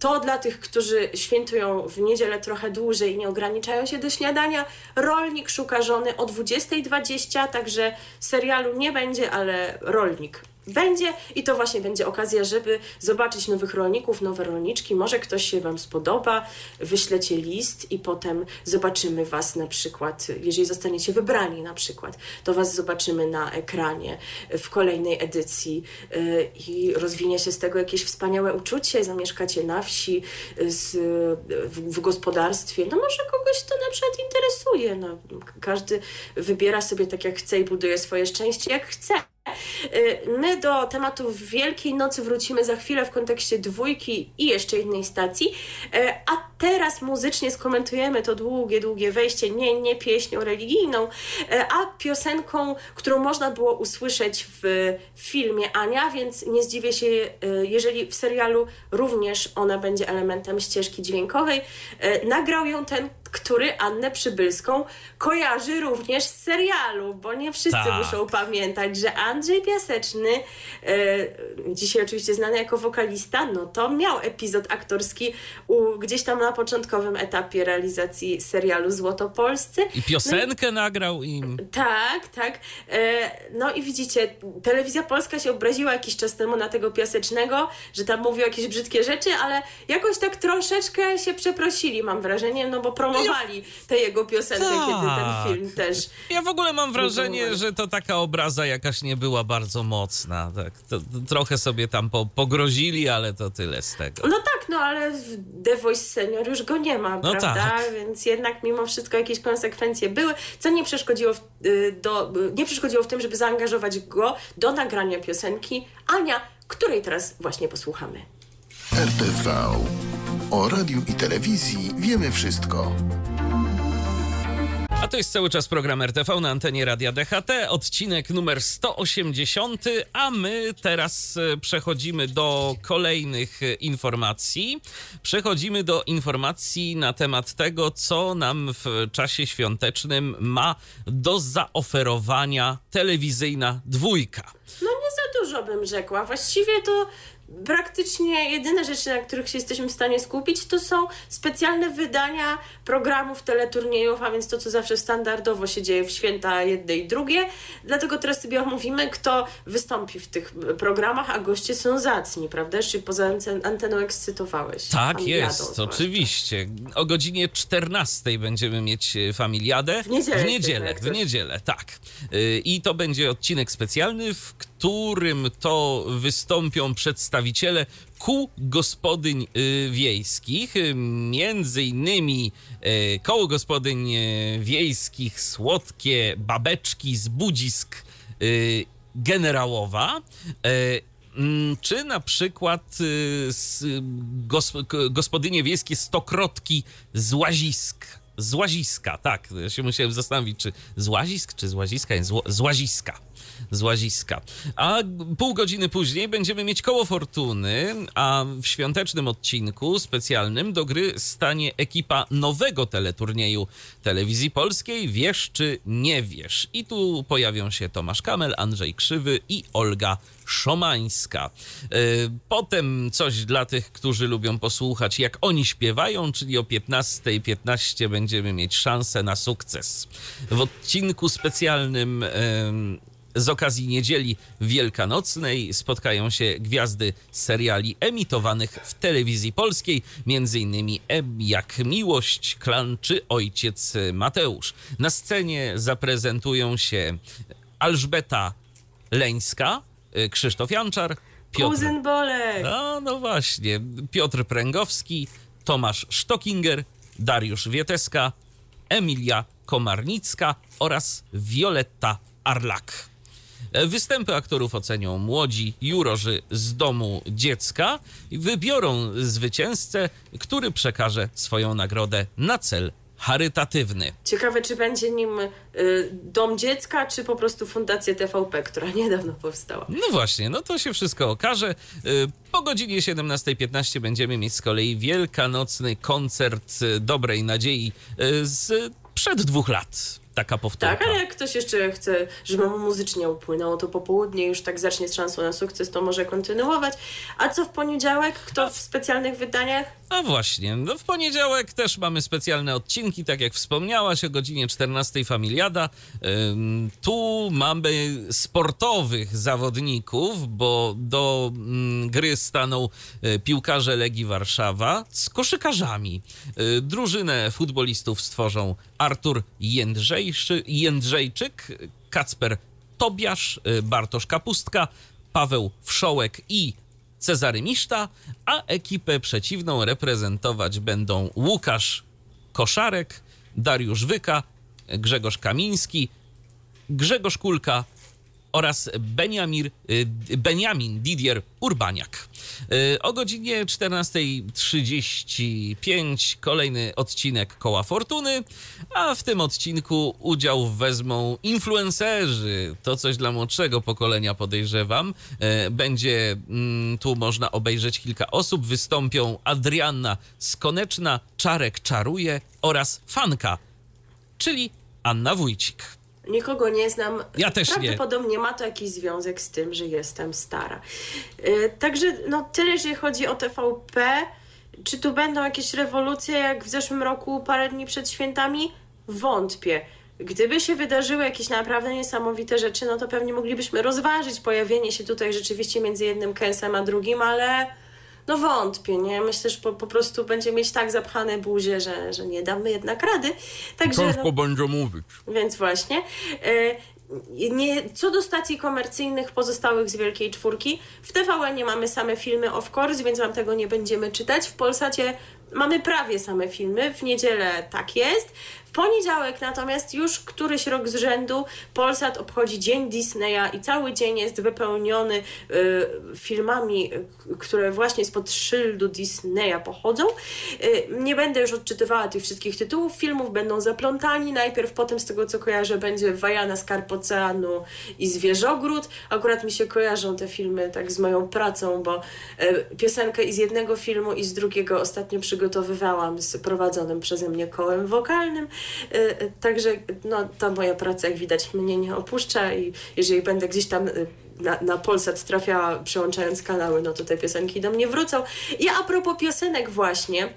Speaker 2: to dla tych, którzy świętują w niedzielę trochę dłużej i nie ograniczają się do śniadania. Rolnik szuka żony o 20.20, także serialu nie będzie, ale rolnik będzie i to właśnie będzie okazja, żeby zobaczyć nowych rolników, nowe rolniczki. Może ktoś się Wam spodoba, wyślecie list i potem zobaczymy Was na przykład, jeżeli zostaniecie wybrani na przykład, to Was zobaczymy na ekranie w kolejnej edycji y, i rozwinie się z tego jakieś wspaniałe uczucie, zamieszkacie na wsi, z, w, w gospodarstwie. No może kogoś to na przykład interesuje. No, każdy wybiera sobie tak jak chce i buduje swoje szczęście jak chce. Y, my do tematu Wielkiej Nocy wrócimy za chwilę w kontekście dwójki i jeszcze jednej stacji, y, a teraz muzycznie skomentujemy to długie, długie wejście, nie, nie pieśnią religijną, y, a piosenką, którą można było usłyszeć w filmie Ania, więc nie zdziwię się, jeżeli w serialu również ona będzie elementem ścieżki dźwiękowej. Nagrał ją ten który Annę Przybylską kojarzy również z serialu, bo nie wszyscy tak. muszą pamiętać, że Andrzej Piaseczny, e, dzisiaj oczywiście znany jako wokalista, no to miał epizod aktorski u, gdzieś tam na początkowym etapie realizacji serialu Złotopolscy.
Speaker 1: I piosenkę no, nagrał im.
Speaker 2: Tak, tak. E, no i widzicie, telewizja polska się obraziła jakiś czas temu na tego Piasecznego, że tam mówił jakieś brzydkie rzeczy, ale jakoś tak troszeczkę się przeprosili, mam wrażenie, no bo promo promowali tę jego piosenkę, tak. kiedy ten tak. film też.
Speaker 1: Ja w ogóle mam wrażenie, że to taka obraza jakaś nie była bardzo mocna. Tak, to, to trochę sobie tam po, pogrozili, ale to tyle z tego.
Speaker 2: No tak, no ale w The Voice Senior już go nie ma, no prawda? Tak. Więc jednak mimo wszystko jakieś konsekwencje były, co nie przeszkodziło w, y, do, nie przeszkodziło w tym, żeby zaangażować go do nagrania piosenki Ania, której teraz właśnie posłuchamy.
Speaker 3: RTV. O radiu i telewizji wiemy wszystko.
Speaker 1: A to jest cały czas program RTV na antenie Radia DHT, odcinek numer 180, a my teraz e, przechodzimy do kolejnych e, informacji. Przechodzimy do informacji na temat tego, co nam w czasie świątecznym ma do zaoferowania telewizyjna dwójka.
Speaker 2: No nie za dużo bym rzekła. Właściwie to praktycznie jedyne rzeczy, na których się jesteśmy w stanie skupić, to są specjalne wydania programów teleturniejów, a więc to, co zawsze standardowo się dzieje w święta jedne i drugie. Dlatego teraz sobie omówimy, kto wystąpi w tych programach, a goście są zacni, prawda? Czy poza anteną ekscytowałeś.
Speaker 1: Tak jest, oczywiście. O godzinie 14 będziemy mieć familiadę.
Speaker 2: W niedzielę.
Speaker 1: W niedzielę, w niedzielę, tak. E, I to będzie odcinek specjalny, w którym to wystąpią przedstawiciele kół gospodyń y, wiejskich, y, między innymi y, koło gospodyń wiejskich Słodkie Babeczki z Budzisk Generałowa, mm, czy na przykład gospodynie wiejskie Stokrotki z Łazisk. Z Łaziska, tak. Ja się musiałem zastanowić, czy z Łazisk, czy z Łaziska? Z Łaziska z Łaziska. A pół godziny później będziemy mieć koło fortuny, a w świątecznym odcinku specjalnym do gry stanie ekipa nowego teleturnieju telewizji polskiej Wiesz czy nie wiesz. I tu pojawią się Tomasz Kamel, Andrzej Krzywy i Olga Szomańska. E, potem coś dla tych, którzy lubią posłuchać, jak oni śpiewają, czyli o 15.15 .15 będziemy mieć szansę na sukces. W odcinku specjalnym z okazji niedzieli wielkanocnej spotkają się gwiazdy seriali emitowanych w telewizji polskiej, m.in. M jak Miłość, Klan czy Ojciec Mateusz. Na scenie zaprezentują się Alżbeta Leńska, Krzysztof Janczar,
Speaker 2: Piotr... Kuzyn Bolek!
Speaker 1: No, no właśnie, Piotr Pręgowski, Tomasz Stockinger, Dariusz Wieteska, Emilia Komarnicka oraz Violetta Arlak. Występy aktorów ocenią młodzi jurorzy z domu dziecka i wybiorą zwycięzcę, który przekaże swoją nagrodę na cel charytatywny.
Speaker 2: Ciekawe, czy będzie nim y, Dom Dziecka, czy po prostu Fundacja TVP, która niedawno powstała.
Speaker 1: No właśnie, no to się wszystko okaże. Y, po godzinie 17.15 będziemy mieć z kolei wielkanocny koncert Dobrej Nadziei y, z przed dwóch lat taka powtórka.
Speaker 2: Tak, ale jak ktoś jeszcze chce, żeby mu muzycznie upłynęło, to po południe już tak zacznie z szansą na sukces, to może kontynuować. A co w poniedziałek? Kto w specjalnych wydaniach?
Speaker 1: A właśnie, no w poniedziałek też mamy specjalne odcinki, tak jak wspomniałaś, o godzinie 14 Familiada. Tu mamy sportowych zawodników, bo do ym, gry staną y, piłkarze Legii Warszawa z koszykarzami. Y, drużynę futbolistów stworzą Artur Jędrzejczyk, Kacper Tobiasz, y, Bartosz Kapustka, Paweł Wszołek i Cezary Miszta, a ekipę przeciwną reprezentować będą Łukasz Koszarek, Dariusz Wyka, Grzegorz Kamiński, Grzegorz Kulka oraz Beniamir, y, Beniamin Didier Urbaniak. Y, o godzinie 14.35 kolejny odcinek Koła Fortuny, a w tym odcinku udział wezmą influencerzy. To coś dla młodszego pokolenia podejrzewam. Y, będzie mm, tu można obejrzeć kilka osób. Wystąpią Adrianna Skoneczna, Czarek Czaruje oraz Fanka, czyli Anna Wójcik.
Speaker 2: Nikogo nie znam.
Speaker 1: Ja też
Speaker 2: Prawdopodobnie nie. ma to jakiś związek z tym, że jestem stara. Yy, także no tyle, jeżeli chodzi o TVP. Czy tu będą jakieś rewolucje jak w zeszłym roku, parę dni przed świętami? Wątpię. Gdyby się wydarzyły jakieś naprawdę niesamowite rzeczy, no to pewnie moglibyśmy rozważyć pojawienie się tutaj rzeczywiście między jednym kęsem a drugim, ale no wątpię, nie? Myślę, że po, po prostu będzie mieć tak zapchane buzie, że, że nie damy jednak rady.
Speaker 1: Także, Ciężko no, będzie mówić.
Speaker 2: Więc właśnie. Y nie, co do stacji komercyjnych pozostałych z Wielkiej Czwórki, w TVN nie mamy same filmy of course, więc wam tego nie będziemy czytać. W Polsacie mamy prawie same filmy, w niedzielę tak jest. W poniedziałek natomiast już któryś rok z rzędu Polsat obchodzi Dzień Disneya i cały dzień jest wypełniony y, filmami, które właśnie spod szyldu Disneya pochodzą. Y, nie będę już odczytywała tych wszystkich tytułów filmów, będą zaplątani. Najpierw potem z tego co kojarzę będzie Wajana Skarb Oceanu i Zwierzogród. Akurat mi się kojarzą te filmy tak z moją pracą, bo y, piosenkę i z jednego filmu i z drugiego ostatnio przygotowywałam z prowadzonym przeze mnie kołem wokalnym. Y, y, także no, ta moja praca, jak widać, mnie nie opuszcza i jeżeli będę gdzieś tam y, na, na Polsat trafiała przełączając kanały, no to te piosenki do mnie wrócą. I a propos piosenek właśnie,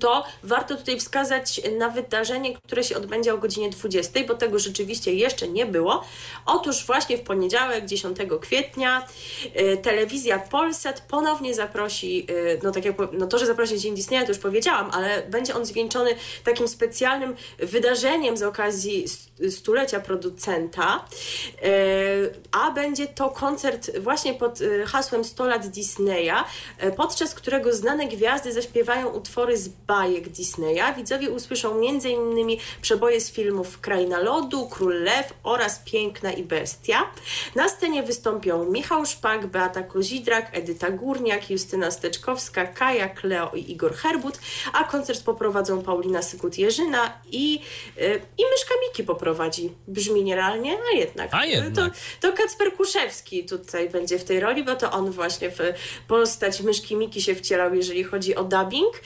Speaker 2: to warto tutaj wskazać na wydarzenie, które się odbędzie o godzinie 20, bo tego rzeczywiście jeszcze nie było. Otóż właśnie w poniedziałek, 10 kwietnia, y, telewizja Polsat ponownie zaprosi, y, no tak jak no to, że zaprosi Dzień Disneya, to już powiedziałam, ale będzie on zwieńczony takim specjalnym wydarzeniem z okazji stulecia producenta, y, a będzie to koncert właśnie pod hasłem 100 lat Disneya, podczas którego znane gwiazdy zaśpiewają utwory z bajek Disneya widzowie usłyszą m.in. przeboje z filmów Kraina Lodu, Król Lew oraz Piękna i Bestia. Na scenie wystąpią Michał Szpak, Beata Kozidrak, Edyta Górniak, Justyna Steczkowska, Kaja Kleo i Igor Herbut, a koncert poprowadzą Paulina Sykut-Jerzyna i, yy, i Myszka Miki poprowadzi. Brzmi nierealnie, a jednak.
Speaker 1: A jednak.
Speaker 2: To, to Kacper Kuszewski tutaj będzie w tej roli, bo to on właśnie w postać Myszki Miki się wcielał, jeżeli chodzi o dubbing.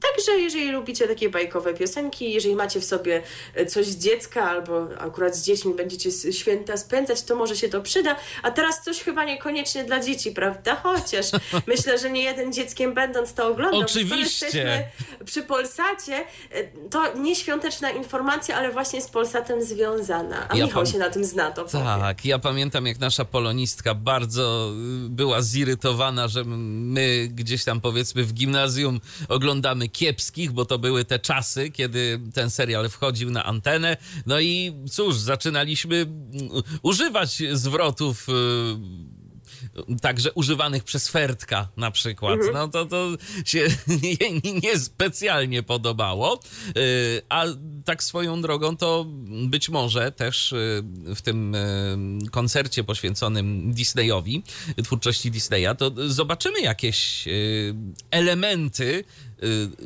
Speaker 2: Także jeżeli lubicie takie bajkowe piosenki, jeżeli macie w sobie e, coś z dziecka albo akurat z dziećmi będziecie święta spędzać, to może się to przyda. A teraz coś chyba niekoniecznie dla dzieci, prawda? Chociaż myślę, że nie jeden dzieckiem będąc to oglądał.
Speaker 1: Oczywiście.
Speaker 2: przy Polsacie. E, to nie świąteczna informacja, ale właśnie z Polsatem związana. A ja Michał się na tym zna, to
Speaker 1: Tak, powie. ja pamiętam jak nasza polonistka bardzo y, była zirytowana, że my gdzieś tam powiedzmy w gimnazjum oglądamy kiepskich, bo to były te czasy, kiedy ten serial wchodził na antenę. No i cóż, zaczynaliśmy używać zwrotów także używanych przez Fertka na przykład. Mhm. No to, to się nie, nie podobało. A tak swoją drogą to być może też w tym koncercie poświęconym Disneyowi, twórczości Disneya, to zobaczymy jakieś elementy Y,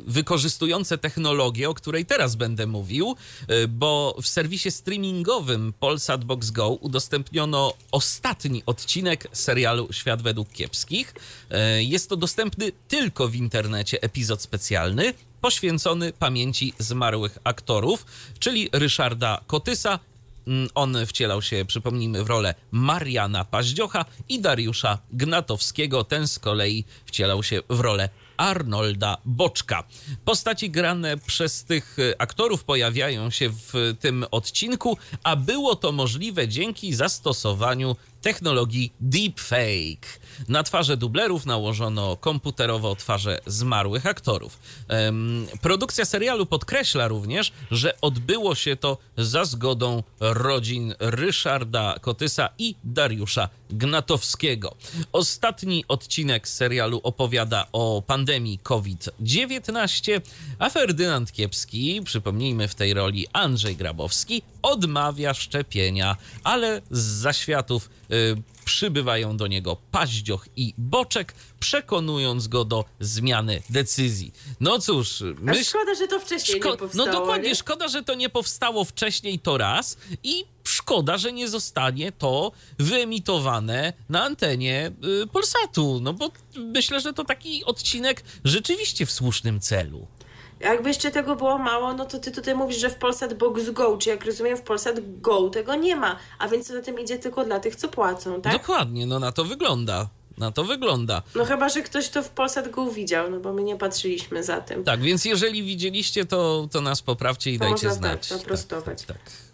Speaker 1: wykorzystujące technologię, o której teraz będę mówił, y, bo w serwisie streamingowym Polsat Box Go udostępniono ostatni odcinek serialu Świat według kiepskich. Y, jest to dostępny tylko w internecie epizod specjalny poświęcony pamięci zmarłych aktorów, czyli Ryszarda Kotysa mm, on wcielał się, przypomnijmy, w rolę Mariana Paździocha i Dariusza Gnatowskiego. Ten z kolei wcielał się w rolę Arnolda Boczka. Postaci grane przez tych e, aktorów pojawiają się w tym odcinku, a było to możliwe dzięki zastosowaniu technologii deepfake. Na twarze dublerów nałożono komputerowo twarze zmarłych aktorów. Produkcja serialu podkreśla również, że odbyło się to za zgodą rodzin Ryszarda Kotysa i Dariusza Gnatowskiego. Ostatni odcinek serialu opowiada o pandemii COVID-19, a Ferdynand Kiepski, przypomnijmy w tej roli Andrzej Grabowski, odmawia szczepienia, ale z zaświatów y, przybywają do niego Paździoch i Boczek, przekonując go do zmiany decyzji. No cóż...
Speaker 2: Myśl... szkoda, że to wcześniej Szko... nie powstało.
Speaker 1: No dokładnie,
Speaker 2: nie?
Speaker 1: szkoda, że to nie powstało wcześniej to raz i szkoda, że nie zostanie to wyemitowane na antenie y, Polsatu, no bo myślę, że to taki odcinek rzeczywiście w słusznym celu.
Speaker 2: Jakby jeszcze tego było mało, no to ty tutaj mówisz, że w Polsat Box Go, czy jak rozumiem w Polsat Go tego nie ma, a więc za tym idzie tylko dla tych, co płacą, tak?
Speaker 1: Dokładnie, no na to wygląda. Na to wygląda.
Speaker 2: No chyba, że ktoś to w Polsat Go widział, no bo my nie patrzyliśmy za tym.
Speaker 1: Tak, więc jeżeli widzieliście, to, to nas poprawcie i to dajcie
Speaker 2: można
Speaker 1: znać.
Speaker 2: Tak, naprostować. Tak, tak, tak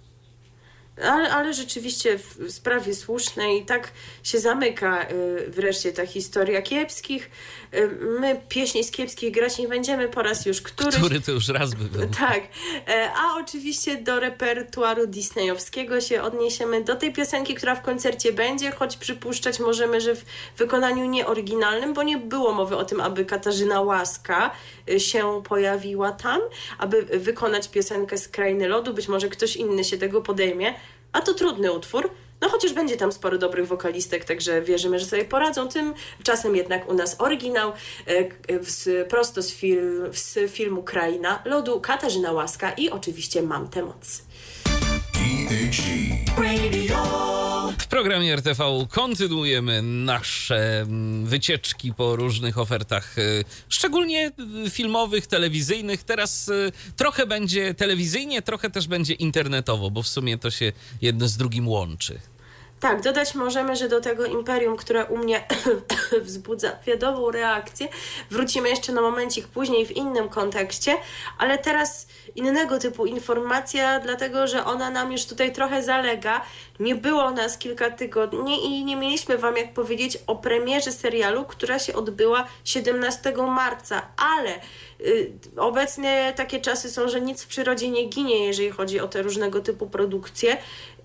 Speaker 2: ale, ale rzeczywiście w sprawie słusznej i tak się zamyka y, wreszcie ta historia kiepskich. Y, my pieśni z kiepskich grać nie będziemy po raz już któryś.
Speaker 1: Który to już raz by był.
Speaker 2: Tak. E, a oczywiście do repertuaru disneyowskiego się odniesiemy do tej piosenki, która w koncercie będzie, choć przypuszczać możemy, że w wykonaniu nieoryginalnym, bo nie było mowy o tym, aby Katarzyna Łaska y, się pojawiła tam, aby wykonać piosenkę z Krainy Lodu. Być może ktoś inny się tego podejmie a to trudny utwór. No chociaż będzie tam sporo dobrych wokalistek, także wierzymy, że sobie poradzą. Tymczasem jednak u nas oryginał e, z, prosto z, film, z filmu Kraina Lodu Katarzyna Łaska i oczywiście Mam tę moc.
Speaker 1: W programie RTV kontynuujemy nasze mm, wycieczki po różnych ofertach, y, szczególnie filmowych, telewizyjnych. Teraz y, trochę będzie telewizyjnie, trochę też będzie internetowo, bo w sumie to się jedno z drugim łączy.
Speaker 2: Tak, dodać możemy, że do tego imperium, które u mnie wzbudza wiadomą reakcję, wrócimy jeszcze na momencik później w innym kontekście, ale teraz innego typu informacja, dlatego że ona nam już tutaj trochę zalega. Nie było nas kilka tygodni i nie mieliśmy Wam jak powiedzieć o premierze serialu, która się odbyła 17 marca, ale y, obecnie takie czasy są, że nic w przyrodzie nie ginie, jeżeli chodzi o te różnego typu produkcje.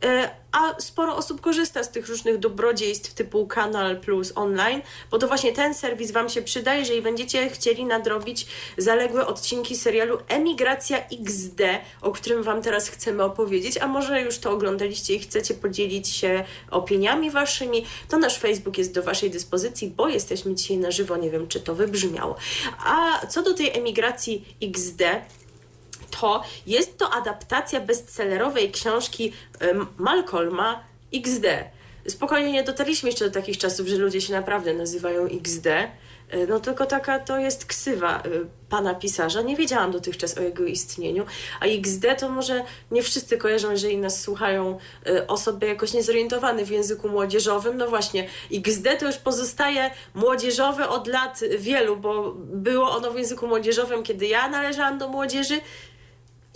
Speaker 2: E, a sporo osób korzysta z tych różnych dobrodziejstw typu Kanal Plus Online, bo to właśnie ten serwis Wam się przyda, jeżeli będziecie chcieli nadrobić zaległe odcinki serialu Emigracja XD, o którym Wam teraz chcemy opowiedzieć, a może już to oglądaliście i chcecie podzielić się opiniami Waszymi, to nasz Facebook jest do Waszej dyspozycji, bo jesteśmy dzisiaj na żywo, nie wiem czy to wybrzmiało. A co do tej Emigracji XD, to jest to adaptacja bestsellerowej książki Malcolma XD. Spokojnie nie dotarliśmy jeszcze do takich czasów, że ludzie się naprawdę nazywają XD. E, no tylko taka to jest ksywa e, pana pisarza. Nie wiedziałam dotychczas o jego istnieniu. A XD to może nie wszyscy kojarzą, jeżeli nas słuchają e, osoby jakoś niezorientowane w języku młodzieżowym. No właśnie, XD to już pozostaje młodzieżowe od lat wielu, bo było ono w języku młodzieżowym, kiedy ja należałam do młodzieży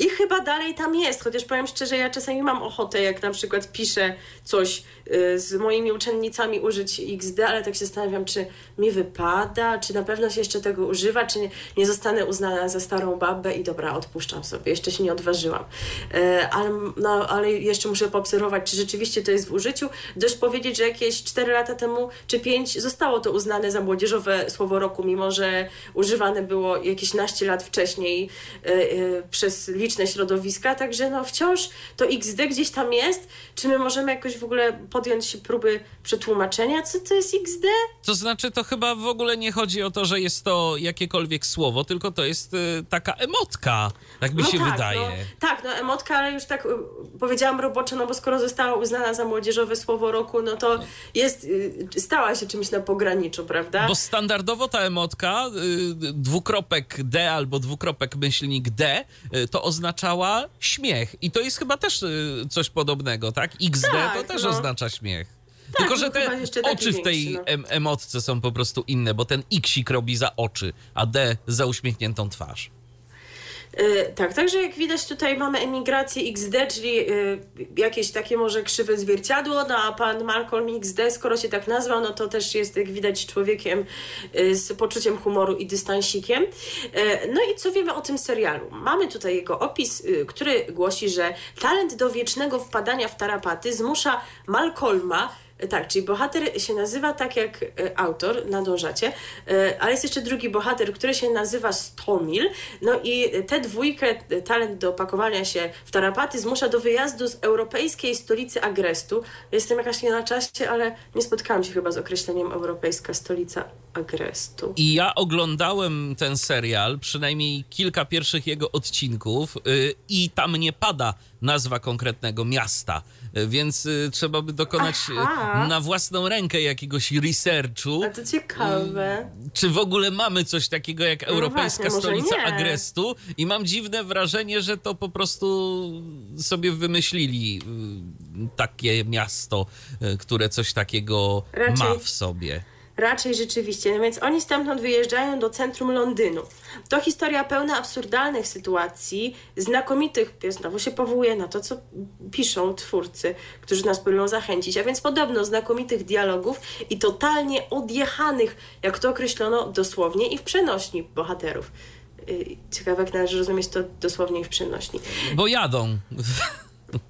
Speaker 2: I chyba dalej tam jest, chociaż powiem szczerze, ja czasami mam ochotę, jak na przykład piszę coś y, z moimi uczennicami użyć XD, ale tak się zastanawiam, czy mi wypada, czy na pewno się jeszcze tego używa, czy nie, nie zostanę uznana za starą babę i dobra, odpuszczam sobie, jeszcze się nie odważyłam. E, ale, no, ale jeszcze muszę poobserwować, czy rzeczywiście to jest w użyciu. Dość powiedzieć, że jakieś 4 lata temu, czy 5 zostało to uznane za młodzieżowe słowo roku, mimo że używane było jakieś naście lat wcześniej e, e, przez liczne środowiska, także no wciąż to XD gdzieś tam jest. Czy my możemy jakoś w ogóle podjąć się próby przetłumaczenia, co to jest XD?
Speaker 1: To znaczy, to chyba w ogóle nie chodzi o to, że jest to jakiekolwiek słowo, tylko to jest y, taka emotka, tak mi
Speaker 2: no
Speaker 1: się
Speaker 2: tak,
Speaker 1: wydaje.
Speaker 2: No, tak, no emotka, ale już tak y, powiedziałam roboczo, no bo skoro została uznana za młodzieżowe słowo roku, no to jest, y, stała się czymś na pograniczu, prawda?
Speaker 1: Bo standardowo ta emotka, y, dwukropek D albo dwukropek myślnik D, y, to oznaczała śmiech. I to jest chyba też y, coś podobnego, tak? XD
Speaker 2: Tak,
Speaker 1: to też
Speaker 2: no.
Speaker 1: oznacza śmiech.
Speaker 2: Tak,
Speaker 1: Tylko, że
Speaker 2: no
Speaker 1: te oczy w tej
Speaker 2: większy, no.
Speaker 1: emotce są po prostu inne, bo ten Xik robi za oczy, a D za uśmiechniętą twarz.
Speaker 2: Y, tak, także jak widać tutaj mamy emigrację XD, czyli y, jakieś takie może krzywe zwierciadło, no a pan Malcolm XD, skoro się tak nazwał, no to też jest jak widać człowiekiem y, z poczuciem humoru i dystansikiem. No i co wiemy o tym serialu? Mamy tutaj jego opis, który głosi, że talent do wiecznego wpadania w tarapaty zmusza Malcolma tak, czyli bohater się nazywa tak jak e, autor, nadążacie, e, ale jest jeszcze drugi bohater, który się nazywa Stomil. No i tę dwójkę, e, talent do pakowania się w tarapaty, zmusza do wyjazdu z europejskiej stolicy Agrestu. Jestem jakaś nie na czasie, ale nie spotkałam się chyba z określeniem europejska stolica Agrestu.
Speaker 1: I ja oglądałem ten serial, przynajmniej kilka pierwszych jego odcinków, y, i tam nie pada nazwa konkretnego miasta, więc y, trzeba by dokonać y,
Speaker 2: Aha.
Speaker 1: na własną rękę jakiegoś researchu.
Speaker 2: A to ciekawe.
Speaker 1: Czy w ogóle mamy coś takiego jak Europejska
Speaker 2: właśnie, może
Speaker 1: Stolica
Speaker 2: nie.
Speaker 1: Agrestu? I mam dziwne wrażenie, że to po prostu sobie wymyślili y, takie miasto, y, które coś takiego
Speaker 2: Raczej-
Speaker 1: ma w sobie.
Speaker 2: Raczej rzeczywiście. No więc oni stamtąd wyjeżdżają do centrum Londynu. To historia pełna absurdalnych sytuacji, znakomitych, ja znowu się powołuję na to, co piszą twórcy, którzy nas próbują zachęcić, a więc podobno znakomitych dialogów i totalnie odjechanych, jak to określono dosłownie i w przenośni bohaterów. Yy, Ciekawe, jak należy rozumieć to dosłownie i w przenośni.
Speaker 1: Bo jadą.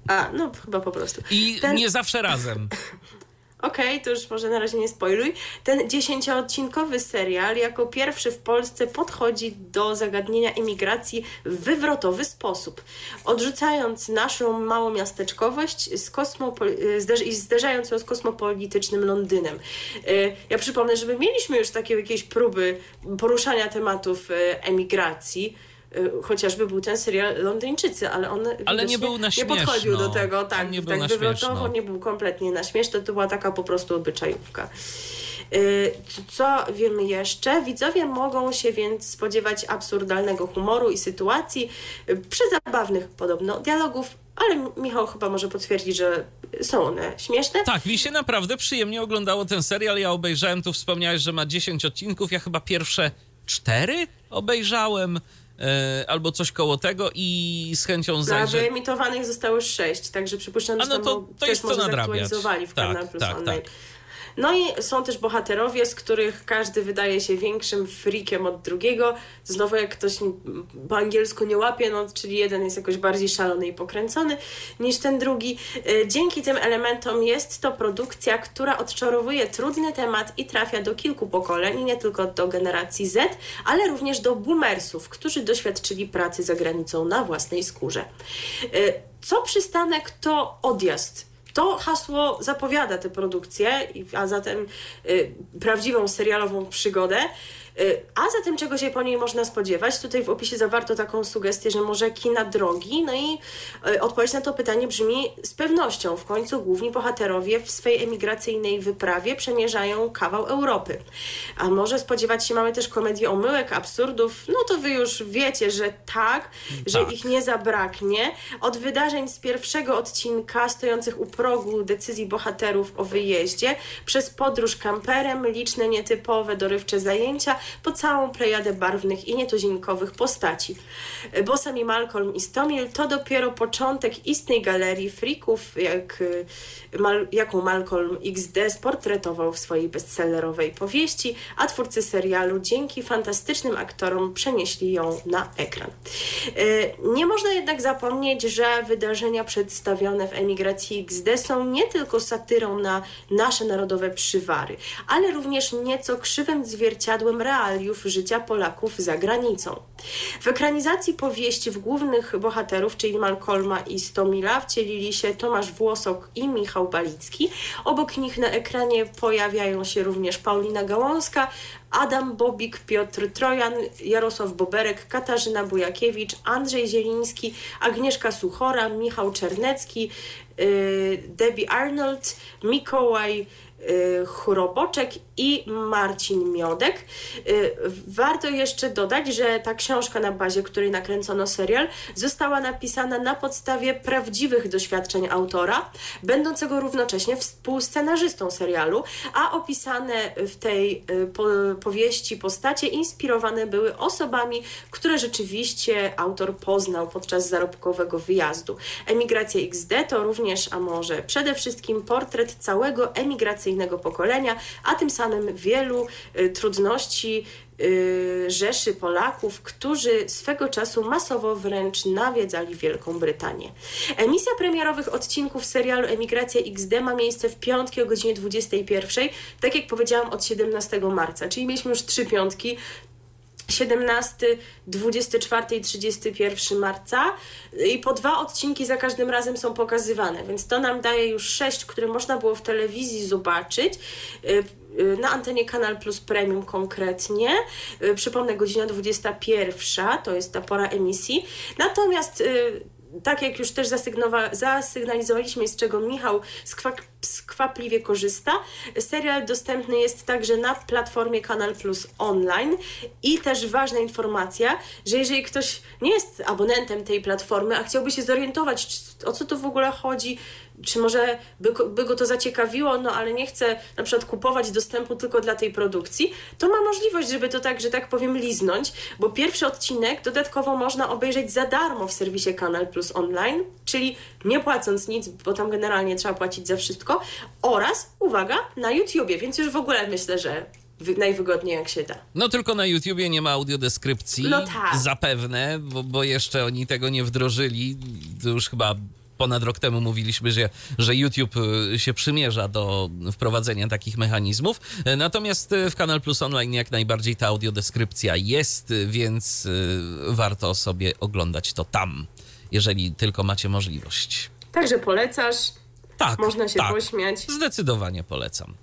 Speaker 2: A, no chyba po prostu.
Speaker 1: I
Speaker 2: Ten-
Speaker 1: nie zawsze razem.
Speaker 2: Okej, to już może na razie nie spoiluj. Ten dziesięcioodcinkowy serial jako pierwszy w Polsce podchodzi do zagadnienia imigracji w wywrotowy sposób. Odrzucając naszą małomiasteczkowość z kosmopo- zderz- i zderzając ją z kosmopolitycznym Londynem. Y, Ja przypomnę, że my mieliśmy już takie jakieś próby poruszania tematów y, emigracji. Y, Chociażby był ten serial Londyńczycy, ale on
Speaker 1: Ale nie był na
Speaker 2: nie podchodził do tego
Speaker 1: On
Speaker 2: tak,
Speaker 1: nie był
Speaker 2: tak wywrotowo, nie był kompletnie na śmieszne, to była taka po prostu obyczajówka. Y, Co wiemy jeszcze? Widzowie mogą się więc spodziewać absurdalnego humoru i sytuacji, y, przezabawnych podobno dialogów, ale Michał chyba może potwierdzić, że są one śmieszne.
Speaker 1: Tak, mi się naprawdę przyjemnie oglądało ten serial. Ja obejrzałem, tu wspomniałeś, że ma 10 odcinków. Ja chyba pierwsze cztery obejrzałem. E, Albo coś koło tego i z chęcią
Speaker 2: A
Speaker 1: zajrzę.
Speaker 2: wyemitowanych zostało sześć, także przypuszczam,
Speaker 1: A
Speaker 2: że
Speaker 1: no to-
Speaker 2: mo-
Speaker 1: to
Speaker 2: też
Speaker 1: jest
Speaker 2: może
Speaker 1: nadrabiać.
Speaker 2: zaktualizowali w
Speaker 1: Tak,
Speaker 2: Kanal Plus
Speaker 1: tak,
Speaker 2: Online.
Speaker 1: tak.
Speaker 2: No i są też bohaterowie, z których każdy wydaje się większym freakiem od drugiego. Znowu jak ktoś po angielsku nie łapie, no, czyli jeden jest jakoś bardziej szalony i pokręcony niż ten drugi. E, Dzięki tym elementom jest to produkcja, która odczarowuje trudny temat i trafia do kilku pokoleń, nie tylko do generacji Z, ale również do boomersów, którzy doświadczyli pracy za granicą na własnej skórze. E, Co przystanek, to odjazd. To hasło zapowiada tę produkcję, a zatem y, prawdziwą serialową przygodę. Y, a zatem czego się po niej można spodziewać? Tutaj w opisie zawarto taką sugestię, że może kina drogi. No i y, odpowiedź na to pytanie brzmi z pewnością. W końcu główni bohaterowie w swej emigracyjnej wyprawie przemierzają kawał Europy. A może spodziewać się mamy też komedię omyłek, absurdów? No to wy już wiecie, że tak, że
Speaker 1: Tak.
Speaker 2: ich nie zabraknie. Od wydarzeń z pierwszego odcinka, stojących u progu decyzji bohaterów o wyjeździe, przez podróż kamperem, liczne nietypowe, dorywcze zajęcia, po całą plejadę barwnych i nietuzinkowych postaci. Bosam i Malcolm i Stomil to dopiero początek istnej galerii frików, jak, mal, jaką Malcolm XD sportretował w swojej bestsellerowej powieści, a twórcy serialu dzięki fantastycznym aktorom przenieśli ją na ekran. Nie można jednak zapomnieć, że wydarzenia przedstawione w emigracji XD są nie tylko satyrą na nasze narodowe przywary, ale również nieco krzywym zwierciadłem realiów życia Polaków za granicą. W ekranizacji powieści w głównych bohaterów, czyli Malcolma i Stomila, wcielili się Tomasz Włosok i Michał Balicki. Obok nich na ekranie pojawiają się również Paulina Gałązka, Adam Bobik, Piotr Trojan, Jarosław Boberek, Katarzyna Bujakiewicz, Andrzej Zieliński, Agnieszka Suchora, Michał Czernecki, yy, Debbie Arnold, Mikołaj Y, Choroboczek i Marcin Miodek. Y, warto jeszcze dodać, że ta książka, na bazie której nakręcono serial, została napisana na podstawie prawdziwych doświadczeń autora, będącego równocześnie współscenarzystą serialu, a opisane w tej y, powieści postacie inspirowane były osobami, które rzeczywiście autor poznał podczas zarobkowego wyjazdu. Emigracja XD to również, a może przede wszystkim portret całego emigracyjnego generacyjnego pokolenia, a tym samym wielu y, trudności y, rzeszy Polaków, którzy swego czasu masowo wręcz nawiedzali Wielką Brytanię. Emisja premierowych odcinków serialu Emigracja XD ma miejsce w piątki o godzinie 21, tak jak powiedziałam od 17 marca, czyli mieliśmy już trzy piątki, 17, 24 i 31 marca i po dwa odcinki za każdym razem są pokazywane, więc to nam daje już sześć, które można było w telewizji zobaczyć y, y, na antenie Kanal Plus Premium konkretnie. Y, przypomnę, godzina 21 to jest ta pora emisji. Natomiast tak jak już też zasygnalizowaliśmy, z czego Michał skwapliwie korzysta, serial dostępny jest także na platformie Kanal Plus Online. I też ważna informacja, że jeżeli ktoś nie jest abonentem tej platformy, a chciałby się zorientować, o co to w ogóle chodzi, czy może by, by go to zaciekawiło, no ale nie chce na przykład kupować dostępu tylko dla tej produkcji, to ma możliwość, żeby to tak, że tak powiem, liznąć, bo pierwszy odcinek dodatkowo można obejrzeć za darmo w serwisie Kanal Plus Online, czyli nie płacąc nic, bo tam generalnie trzeba płacić za wszystko, oraz, uwaga, na YouTubie, więc już w ogóle myślę, że najwygodniej jak się da.
Speaker 1: No tylko na YouTubie nie ma audiodeskrypcji. No tak. Zapewne, bo, bo jeszcze oni tego nie wdrożyli. To już chyba ponad rok temu mówiliśmy, że, że YouTube y, się przymierza do wprowadzenia takich mechanizmów. Natomiast y, w Kanal Plus Online jak najbardziej ta audiodeskrypcja jest, więc y, warto sobie oglądać to tam, jeżeli tylko macie możliwość.
Speaker 2: Także polecasz. Tak. Można się tak. pośmiać.
Speaker 1: Zdecydowanie polecam.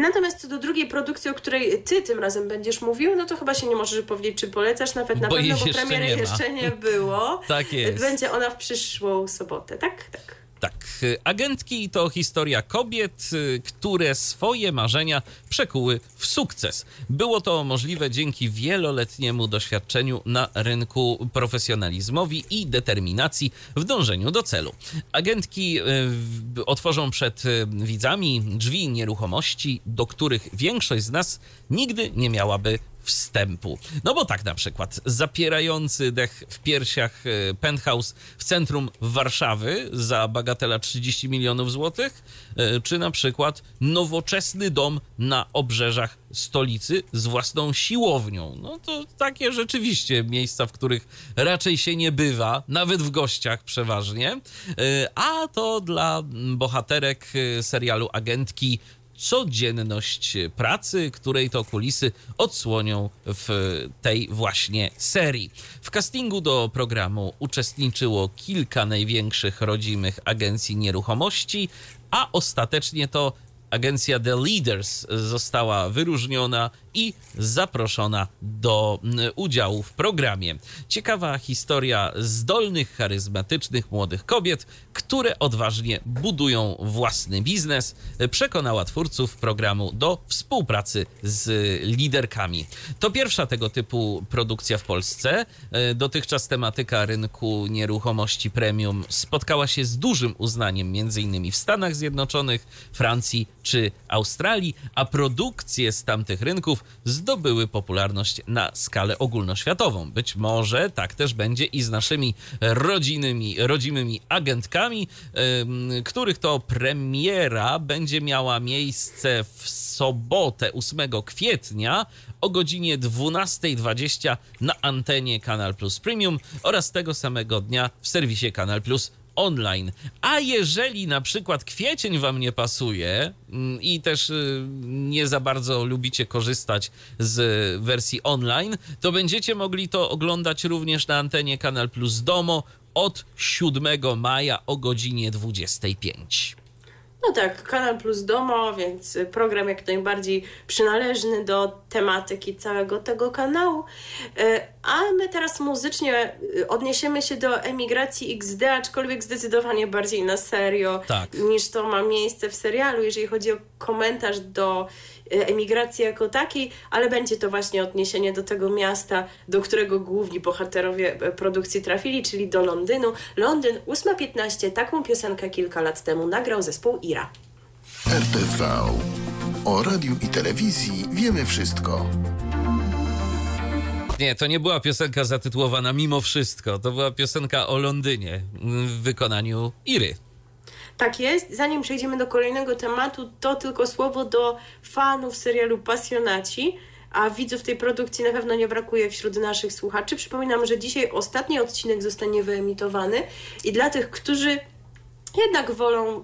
Speaker 2: Natomiast co do drugiej produkcji, o której ty tym razem będziesz mówił, no to chyba się nie możesz powiedzieć, czy polecasz nawet na bo pewno, bo premiery nie jeszcze nie było.
Speaker 1: tak jest.
Speaker 2: Będzie ona w przyszłą sobotę, tak? Tak.
Speaker 1: Tak, agentki to historia kobiet, y, które swoje marzenia przekuły w sukces. Było to możliwe dzięki wieloletniemu doświadczeniu na rynku, profesjonalizmowi i determinacji w dążeniu do celu. Agentki y, otworzą przed y, widzami drzwi nieruchomości, do których większość z nas nigdy nie miałaby wstępu. No bo tak na przykład zapierający dech w piersiach e, penthouse w centrum Warszawy za bagatela 30 milionów złotych, e, czy na przykład nowoczesny dom na obrzeżach stolicy z własną siłownią. No to takie rzeczywiście miejsca, w których raczej się nie bywa, nawet w gościach przeważnie. E, a to dla bohaterek serialu Agentki codzienność pracy, której to kulisy odsłonią w tej właśnie serii. W castingu do programu uczestniczyło kilka największych rodzimych agencji nieruchomości, a ostatecznie to agencja The Leaders została wyróżniona i zaproszona do mm, udziału w programie. Ciekawa historia zdolnych, charyzmatycznych młodych kobiet, które odważnie budują własny biznes, przekonała twórców programu do współpracy z liderkami. To pierwsza tego typu produkcja w Polsce. E, dotychczas tematyka rynku nieruchomości premium spotkała się z dużym uznaniem, m.in. w Stanach Zjednoczonych, Francji czy Australii, a produkcje z tamtych rynków zdobyły popularność na skalę ogólnoświatową. Być może tak też będzie i z naszymi rodzimymi, rodzimymi agentkami, których to premiera będzie miała miejsce w sobotę 8 kwietnia o godzinie 12.20 na antenie Kanal Plus Premium oraz tego samego dnia w serwisie Kanal Plus online. A jeżeli na przykład kwiecień wam nie pasuje mm, i też y, nie za bardzo lubicie korzystać z wersji online, to będziecie mogli to oglądać również na antenie Kanal Plus Domo od 7 maja o godzinie 25.
Speaker 2: No tak, Kanal Plus Domo, więc program jak najbardziej przynależny do tematyki całego tego kanału. E, a my teraz muzycznie e, odniesiemy się do emigracji XD, aczkolwiek zdecydowanie bardziej na serio tak. niż to ma miejsce w serialu, jeżeli chodzi o komentarz do emigracji jako takiej, ale będzie to właśnie odniesienie do tego miasta, do którego główni bohaterowie e, produkcji trafili, czyli do Londynu. Londyn 8.15, taką piosenkę kilka lat temu nagrał zespół Ira.
Speaker 3: RTV. O radiu i telewizji wiemy wszystko.
Speaker 1: Nie, to nie była piosenka zatytułowana Mimo Wszystko. To była piosenka o Londynie w wykonaniu Iry.
Speaker 2: Tak jest. Zanim przejdziemy do kolejnego tematu, to tylko słowo do fanów serialu Pasjonaci a widzów tej produkcji na pewno nie brakuje wśród naszych słuchaczy. Przypominam, że dzisiaj ostatni odcinek zostanie wyemitowany i dla tych, którzy jednak wolą y,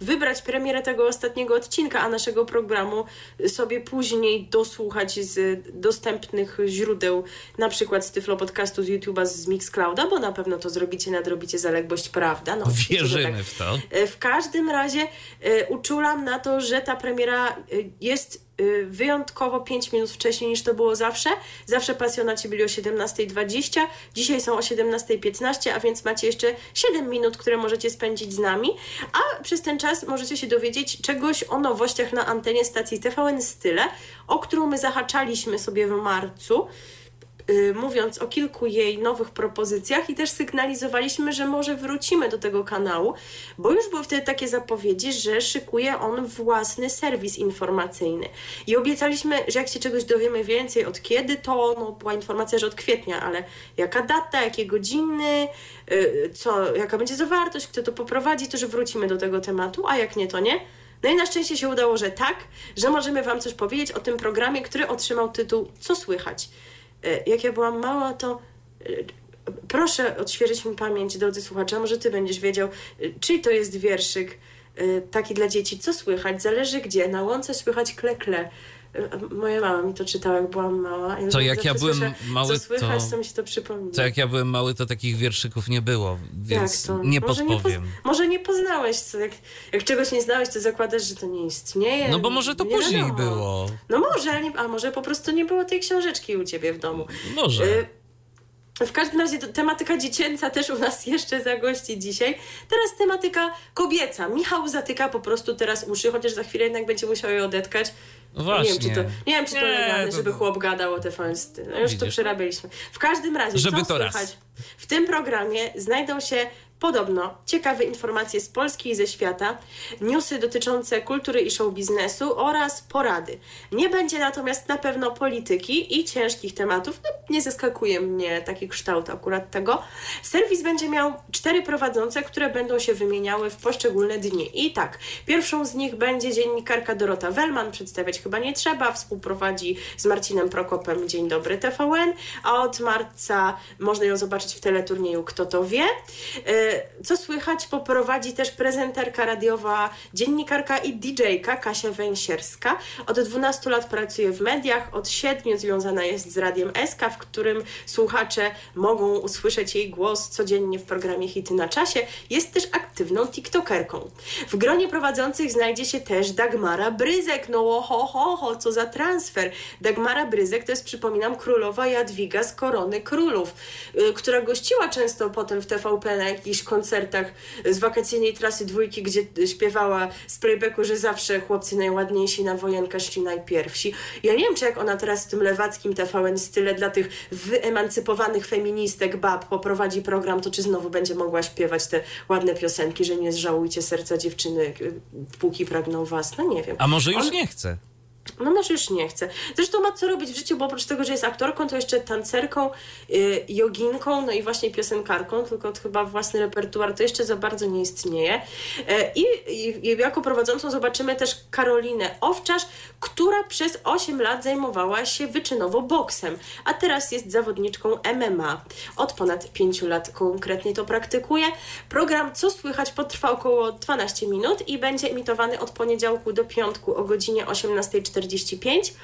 Speaker 2: wybrać premierę tego ostatniego odcinka, a naszego programu sobie później dosłuchać z dostępnych źródeł, na przykład z Tyflo Podcastu, z YouTube'a, z Mixclouda, bo na pewno to zrobicie, nadrobicie zaległość, prawda?
Speaker 1: No, Wierzymy tak. w to.
Speaker 2: Y, w każdym razie y, uczulam na to, że ta premiera jest wyjątkowo 5 minut wcześniej niż to było zawsze. Zawsze pasjonaci byli o 17.20, dzisiaj są o 17.15, a więc macie jeszcze 7 minut, które możecie spędzić z nami, a przez ten czas możecie się dowiedzieć czegoś o nowościach na antenie stacji TVN Style, o którą my zahaczaliśmy sobie w marcu. Y, mówiąc o kilku jej nowych propozycjach i też sygnalizowaliśmy, że może wrócimy do tego kanału, bo już były wtedy takie zapowiedzi, że szykuje on własny serwis informacyjny. I obiecaliśmy, że jak się czegoś dowiemy więcej, od kiedy to, no była informacja, że od kwietnia, ale jaka data, jakie godziny, y, co, jaka będzie zawartość, kto to poprowadzi, to że wrócimy do tego tematu, a jak nie, to nie. No i na szczęście się udało, że tak, że możemy Wam coś powiedzieć o tym programie, który otrzymał tytuł Co słychać? E, jak ja byłam mała, to e, proszę odświeżyć mi pamięć, drodzy słuchacze, może ty będziesz wiedział, e, czyj to jest wierszyk taki dla dzieci, co słychać, zależy gdzie, na łące słychać kle, kle. Moja mama mi to czytała, jak byłam mała.
Speaker 1: Ja to jak ja byłem słyszę, mały,
Speaker 2: co słychać, to, to mi się to przypomina.
Speaker 1: To jak ja byłem mały, to takich wierszyków nie było, więc nie może podpowiem.
Speaker 2: Nie może nie poznałeś, co, jak, jak czegoś nie znałeś, to zakładasz, że to nie istnieje.
Speaker 1: No bo może to później wiadomo. było.
Speaker 2: No może, a może po prostu nie było tej książeczki u ciebie w domu.
Speaker 1: Może. Y
Speaker 2: w każdym razie tematyka dziecięca też u nas jeszcze zagości dzisiaj. Teraz tematyka kobieca. Michał zatyka po prostu teraz uszy, chociaż za chwilę jednak będzie musiał je odetkać.
Speaker 1: No właśnie.
Speaker 2: Nie wiem, czy to, nie wiem, czy to nie, legalne, to... żeby chłop gadał o te fansty. No już Widzisz? to przerabialiśmy. W każdym razie,
Speaker 1: żeby
Speaker 2: co
Speaker 1: to
Speaker 2: słychać?
Speaker 1: Raz.
Speaker 2: W tym programie znajdą się Podobno ciekawe informacje z Polski i ze świata, newsy dotyczące kultury i show biznesu oraz porady. Nie będzie natomiast na pewno polityki i ciężkich tematów. No, nie zaskakuje mnie taki kształt akurat tego. Serwis będzie miał cztery prowadzące, które będą się wymieniały w poszczególne dni. I tak, pierwszą z nich będzie dziennikarka Dorota Wellman, przedstawiać chyba nie trzeba, współprowadzi z Marcinem Prokopem Dzień Dobry TVN, a od marca można ją zobaczyć w teleturnieju Kto to wie. Co słychać, poprowadzi też prezenterka radiowa, dziennikarka i DJ-ka Kasia Węsierska. Od 12 lat pracuje w mediach, od 7 związana jest z Radiem SK, w którym słuchacze mogą usłyszeć jej głos codziennie w programie Hity na czasie. Jest też aktywną TikTokerką. W gronie prowadzących znajdzie się też Dagmara Bryzek. No ho, ho, ho, co za transfer. Dagmara Bryzek to jest, przypominam, królowa Jadwiga z Korony Królów, yy, która gościła często potem w TVP na jakichś jakichś koncertach z wakacyjnej trasy dwójki, gdzie śpiewała z playbacku, że zawsze chłopcy najładniejsi na wojenkę szli najpierwsi. Ja nie wiem, czy jak ona teraz w tym lewackim TVN style dla tych wyemancypowanych feministek bab poprowadzi program, to czy znowu będzie mogła śpiewać te ładne piosenki, że nie zżałujcie serca dziewczyny, póki pragną was. No nie wiem.
Speaker 1: A może już On... nie chce?
Speaker 2: No może już nie chce. Zresztą ma co robić w życiu, bo oprócz tego, że jest aktorką, to jeszcze tancerką, yy, joginką, no i właśnie piosenkarką, tylko chyba własny repertuar to jeszcze za bardzo nie istnieje. Yy, i, jako prowadzącą zobaczymy też Karolinę Owczarz, która przez 8 lat zajmowała się wyczynowo boksem, a teraz jest zawodniczką MMA. Od ponad 5 lat konkretnie to praktykuje. Program Co Słychać potrwa około 12 minut i będzie emitowany od poniedziałku do piątku o godzinie 18.40 45.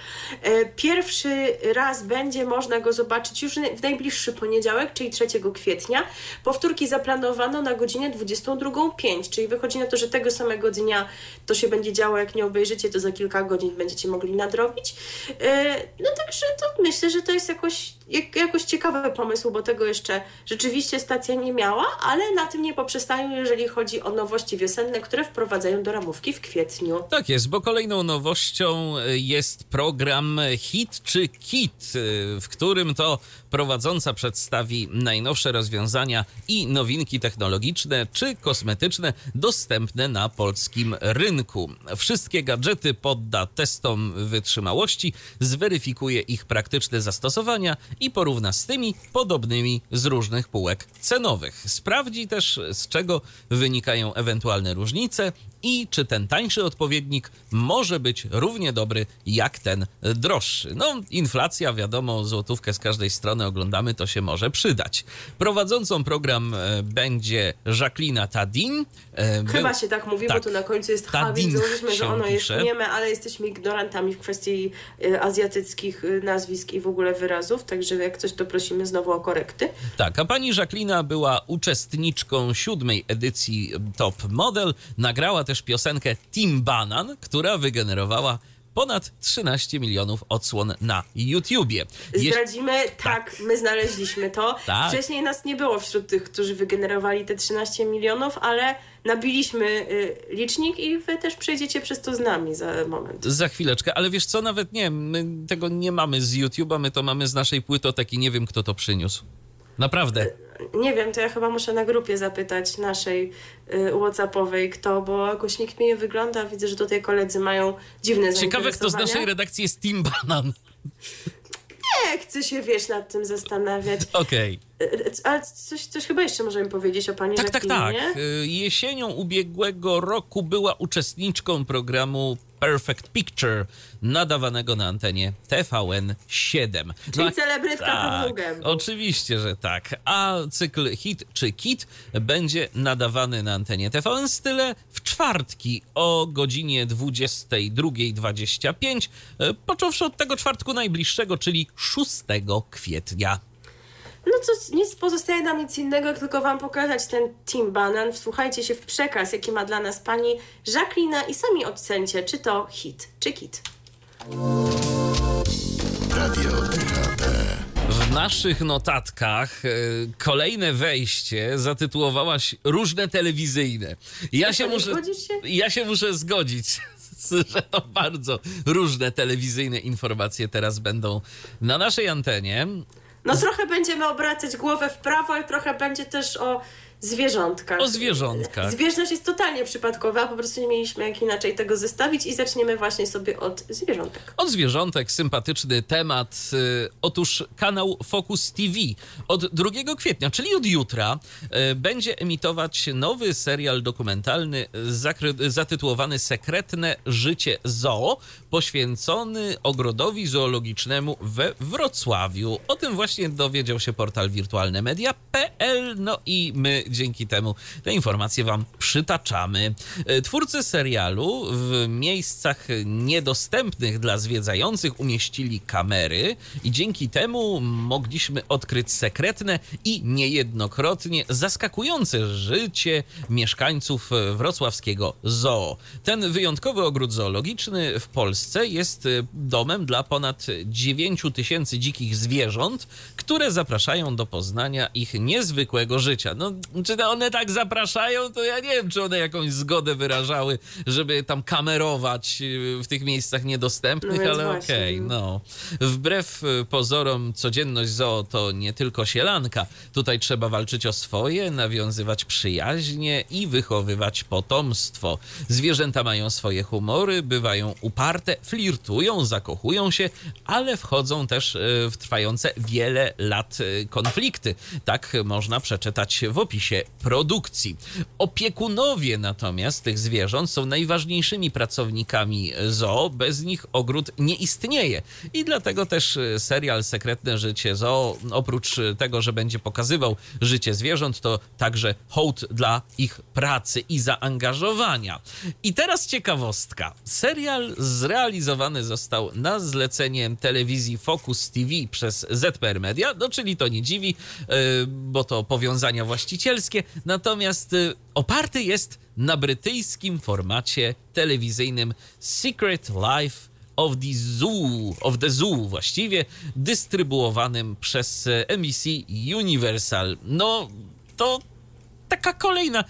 Speaker 2: E, pierwszy raz będzie można go zobaczyć już w najbliższy poniedziałek, czyli 3 kwietnia. Powtórki zaplanowano na godzinę 22.05, czyli wychodzi na to, że tego samego dnia to się będzie działo, jak nie obejrzycie, to za kilka godzin będziecie mogli nadrobić. E, no także to myślę, że to jest jakoś, jakoś ciekawy pomysł, bo tego jeszcze rzeczywiście stacja nie miała, ale na tym nie poprzestają, jeżeli chodzi o nowości wiosenne, które wprowadzają do ramówki w kwietniu.
Speaker 1: Tak jest, bo kolejną nowością jest program Hit czy Kit, w którym to prowadząca przedstawi najnowsze rozwiązania i nowinki technologiczne czy kosmetyczne dostępne na polskim rynku. Wszystkie gadżety podda testom wytrzymałości, zweryfikuje ich praktyczne zastosowania i porówna z tymi podobnymi z różnych półek cenowych. Sprawdzi też, z czego wynikają ewentualne różnice i czy ten tańszy odpowiednik może być równie dobry jak ten droższy. No, inflacja, wiadomo, złotówkę z każdej strony oglądamy, to się może przydać. Prowadzącą program e, będzie Jacqueline Tadin.
Speaker 2: E, Chyba się tak mówi, tak. bo tu na końcu jest H, więc założyliśmy, że ono jest nieme, ale jesteśmy ignorantami w kwestii e, azjatyckich nazwisk i w ogóle wyrazów, także jak coś, to prosimy znowu o korekty.
Speaker 1: Tak, a pani Jacqueline była uczestniczką siódmej edycji Top Model, nagrała też piosenkę Team Banan, która wygenerowała ponad 13 milionów odsłon na YouTubie.
Speaker 2: Zdradzimy, tak, tak, my znaleźliśmy to. Tak. Wcześniej nas nie było wśród tych, którzy wygenerowali te 13 milionów, ale nabiliśmy y, licznik i wy też przejdziecie przez to z nami za moment.
Speaker 1: Za chwileczkę, ale wiesz co, nawet nie, my tego nie mamy z YouTube'a, my to mamy z naszej płytoteki, nie wiem kto to przyniósł. Naprawdę.
Speaker 2: Nie wiem, to ja chyba muszę na grupie zapytać naszej y, Whatsappowej kto, bo jakoś nikt mi nie wygląda. Widzę, że tutaj koledzy mają dziwne
Speaker 1: Ciekawe, kto z naszej redakcji jest Team Banan.
Speaker 2: Nie chcę się, wiesz, nad tym zastanawiać.
Speaker 1: Okej.
Speaker 2: Okay. Ale coś, coś chyba jeszcze możemy powiedzieć o pani
Speaker 1: Tak, tak, tak. Jesienią ubiegłego roku była uczestniczką programu Perfect Picture nadawanego na antenie TVN7.
Speaker 2: Czyli no, celebrytka tak,
Speaker 1: Oczywiście, że tak. A cykl Hit czy Kit będzie nadawany na antenie TVN Style w czwartki o godzinie 22.25, e, począwszy od tego czwartku najbliższego, czyli 6 kwietnia.
Speaker 2: No co, nic pozostaje nam nic innego, jak tylko wam pokazać ten Team Banan. Wsłuchajcie się w przekaz, jaki ma dla nas pani Jacqueline i sami ocencie, czy to hit, czy kit.
Speaker 1: Radio DHT. W naszych notatkach e, kolejne wejście zatytułowałaś różne telewizyjne. Ja się, muszę, się? ja się muszę zgodzić że to bardzo różne telewizyjne informacje teraz będą na naszej antenie.
Speaker 2: No trochę będziemy obracać głowę w prawo, ale trochę będzie też o zwierzątkach.
Speaker 1: O zwierzątkach.
Speaker 2: Zbieżność jest totalnie przypadkowa, po prostu nie mieliśmy jak inaczej tego zestawić i zaczniemy właśnie sobie od zwierzątek.
Speaker 1: Od zwierzątek, sympatyczny temat. Y, otóż kanał Focus TV od 2 kwietnia, czyli od jutra, y, będzie emitować nowy serial dokumentalny zatytułowany Sekretne życie zoo, poświęcony ogrodowi zoologicznemu we Wrocławiu. O tym właśnie dowiedział się portal wirtualnemedia.pl, no i my dzięki temu te informacje Wam przytaczamy. E, twórcy serialu w miejscach niedostępnych dla zwiedzających umieścili kamery i dzięki temu mogliśmy odkryć sekretne i niejednokrotnie zaskakujące życie mieszkańców wrocławskiego zoo. Ten wyjątkowy ogród zoologiczny w Polsce jest e, domem dla ponad 9 tysięcy dzikich zwierząt, które zapraszają do poznania ich niezwykłego życia. No, czy one tak zapraszają, to ja nie wiem, czy one jakąś zgodę wyrażały, żeby tam kamerować y, w tych miejscach niedostępnych, no ale okej, okay, no. Wbrew y, pozorom codzienność zoo to nie tylko sielanka. Tutaj trzeba walczyć o swoje, nawiązywać przyjaźnie i wychowywać potomstwo. Zwierzęta mają swoje humory, bywają uparte, flirtują, zakochują się, ale wchodzą też y, w trwające wiele lat konflikty. Tak można przeczytać w opisie produkcji. Opiekunowie natomiast tych zwierząt są najważniejszymi pracownikami zoo. Bez nich ogród nie istnieje. I dlatego też e, serial Sekretne Życie Zoo, oprócz tego, że będzie pokazywał życie zwierząt, to także hołd dla ich pracy i zaangażowania. I teraz ciekawostka. Serial zrealizowany został na zlecenie telewizji Focus TV przez ZPR Media, no czyli to nie dziwi, e, bo to powiązania właścicielskie, natomiast y, oparty jest na brytyjskim formacie telewizyjnym Secret Life of the Zoo, of the Zoo właściwie, dystrybuowanym przez NBC Universal. No, to taka kolejna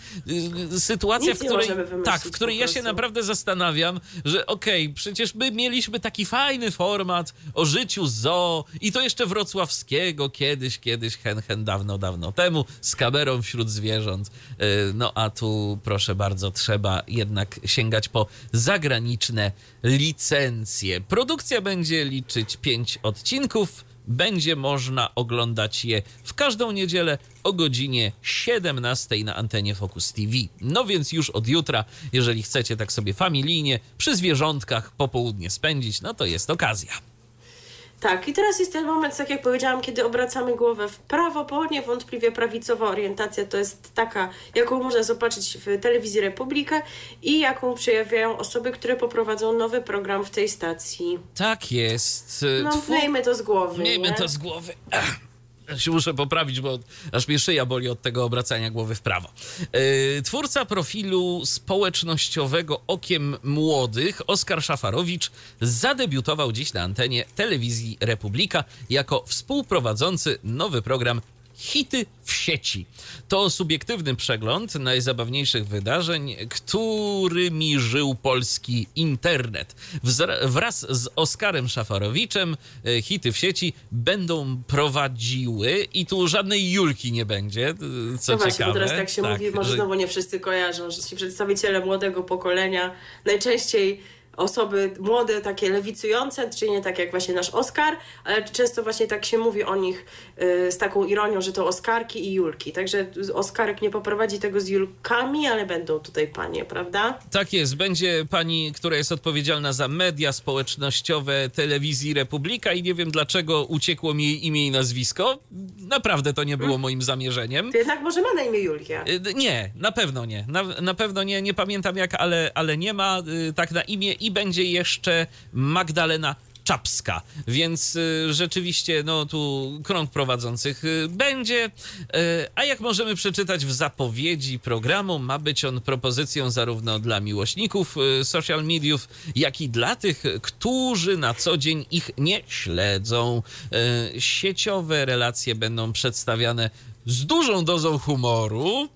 Speaker 1: y, sytuacja, w której, tak, w której ja się naprawdę zastanawiam, że okej, okay, przecież my mieliśmy taki fajny format o życiu zoo i to jeszcze wrocławskiego kiedyś, kiedyś, hen, hen, dawno, dawno temu, z kamerą wśród zwierząt. Y, no a tu, proszę bardzo, trzeba jednak sięgać po zagraniczne licencje. Produkcja będzie liczyć pięć odcinków będzie można oglądać je w każdą niedzielę o godzinie 17 na antenie Focus TV. No więc już od jutra, jeżeli chcecie tak sobie familijnie przy zwierzątkach popołudnie spędzić, no to jest okazja.
Speaker 2: Tak, i teraz jest ten moment, tak jak powiedziałam, kiedy obracamy głowę w prawo, bo niewątpliwie prawicowa orientacja to jest taka, jaką można zobaczyć w telewizji Republika i jaką przejawiają osoby, które poprowadzą nowy program w tej stacji.
Speaker 1: Tak jest.
Speaker 2: No, Twu... miejmy to z głowy.
Speaker 1: Miejmy
Speaker 2: nie?
Speaker 1: to z głowy. Ach się muszę poprawić, bo aż mnie szyja boli od tego obracania głowy w prawo. E, twórca profilu społecznościowego Okiem Młodych, Oskar Szafarowicz, zadebiutował dziś na antenie telewizji Republika jako współprowadzący nowy program Hity w sieci. To subiektywny przegląd najzabawniejszych wydarzeń, którymi żył polski internet. Wraz z Oskarem Szafarowiczem e, hity w sieci będą prowadziły i tu żadnej Julki nie będzie, e, co no właśnie, ciekawe.
Speaker 2: Bo teraz tak się tak, mówi, może że... znowu nie wszyscy kojarzą, że ci przedstawiciele młodego pokolenia najczęściej osoby młode, takie lewicujące, czyli nie tak jak właśnie nasz Oscar, ale często właśnie tak się mówi o nich y, z taką ironią, że to Oskarki i Julki. Także Oskarek nie poprowadzi tego z Julkami, ale będą tutaj panie, prawda?
Speaker 1: Tak jest. Będzie pani, która jest odpowiedzialna za media społecznościowe telewizji Republika i nie wiem dlaczego uciekło mi jej imię i nazwisko. Naprawdę to nie było hmm. moim zamierzeniem.
Speaker 2: To jednak może ma na imię Julia.
Speaker 1: Y, nie, na pewno nie. Na, na pewno nie. Nie pamiętam jak, ale, ale nie ma y, tak na imię i i będzie jeszcze Magdalena Czapska, więc y, rzeczywiście no tu krąg prowadzących y, będzie. Y, a jak możemy przeczytać w zapowiedzi programu, ma być on propozycją zarówno dla miłośników social mediów, jak i dla tych, którzy na co dzień ich nie śledzą. Sieciowe relacje będą przedstawiane z dużą dozą humoru,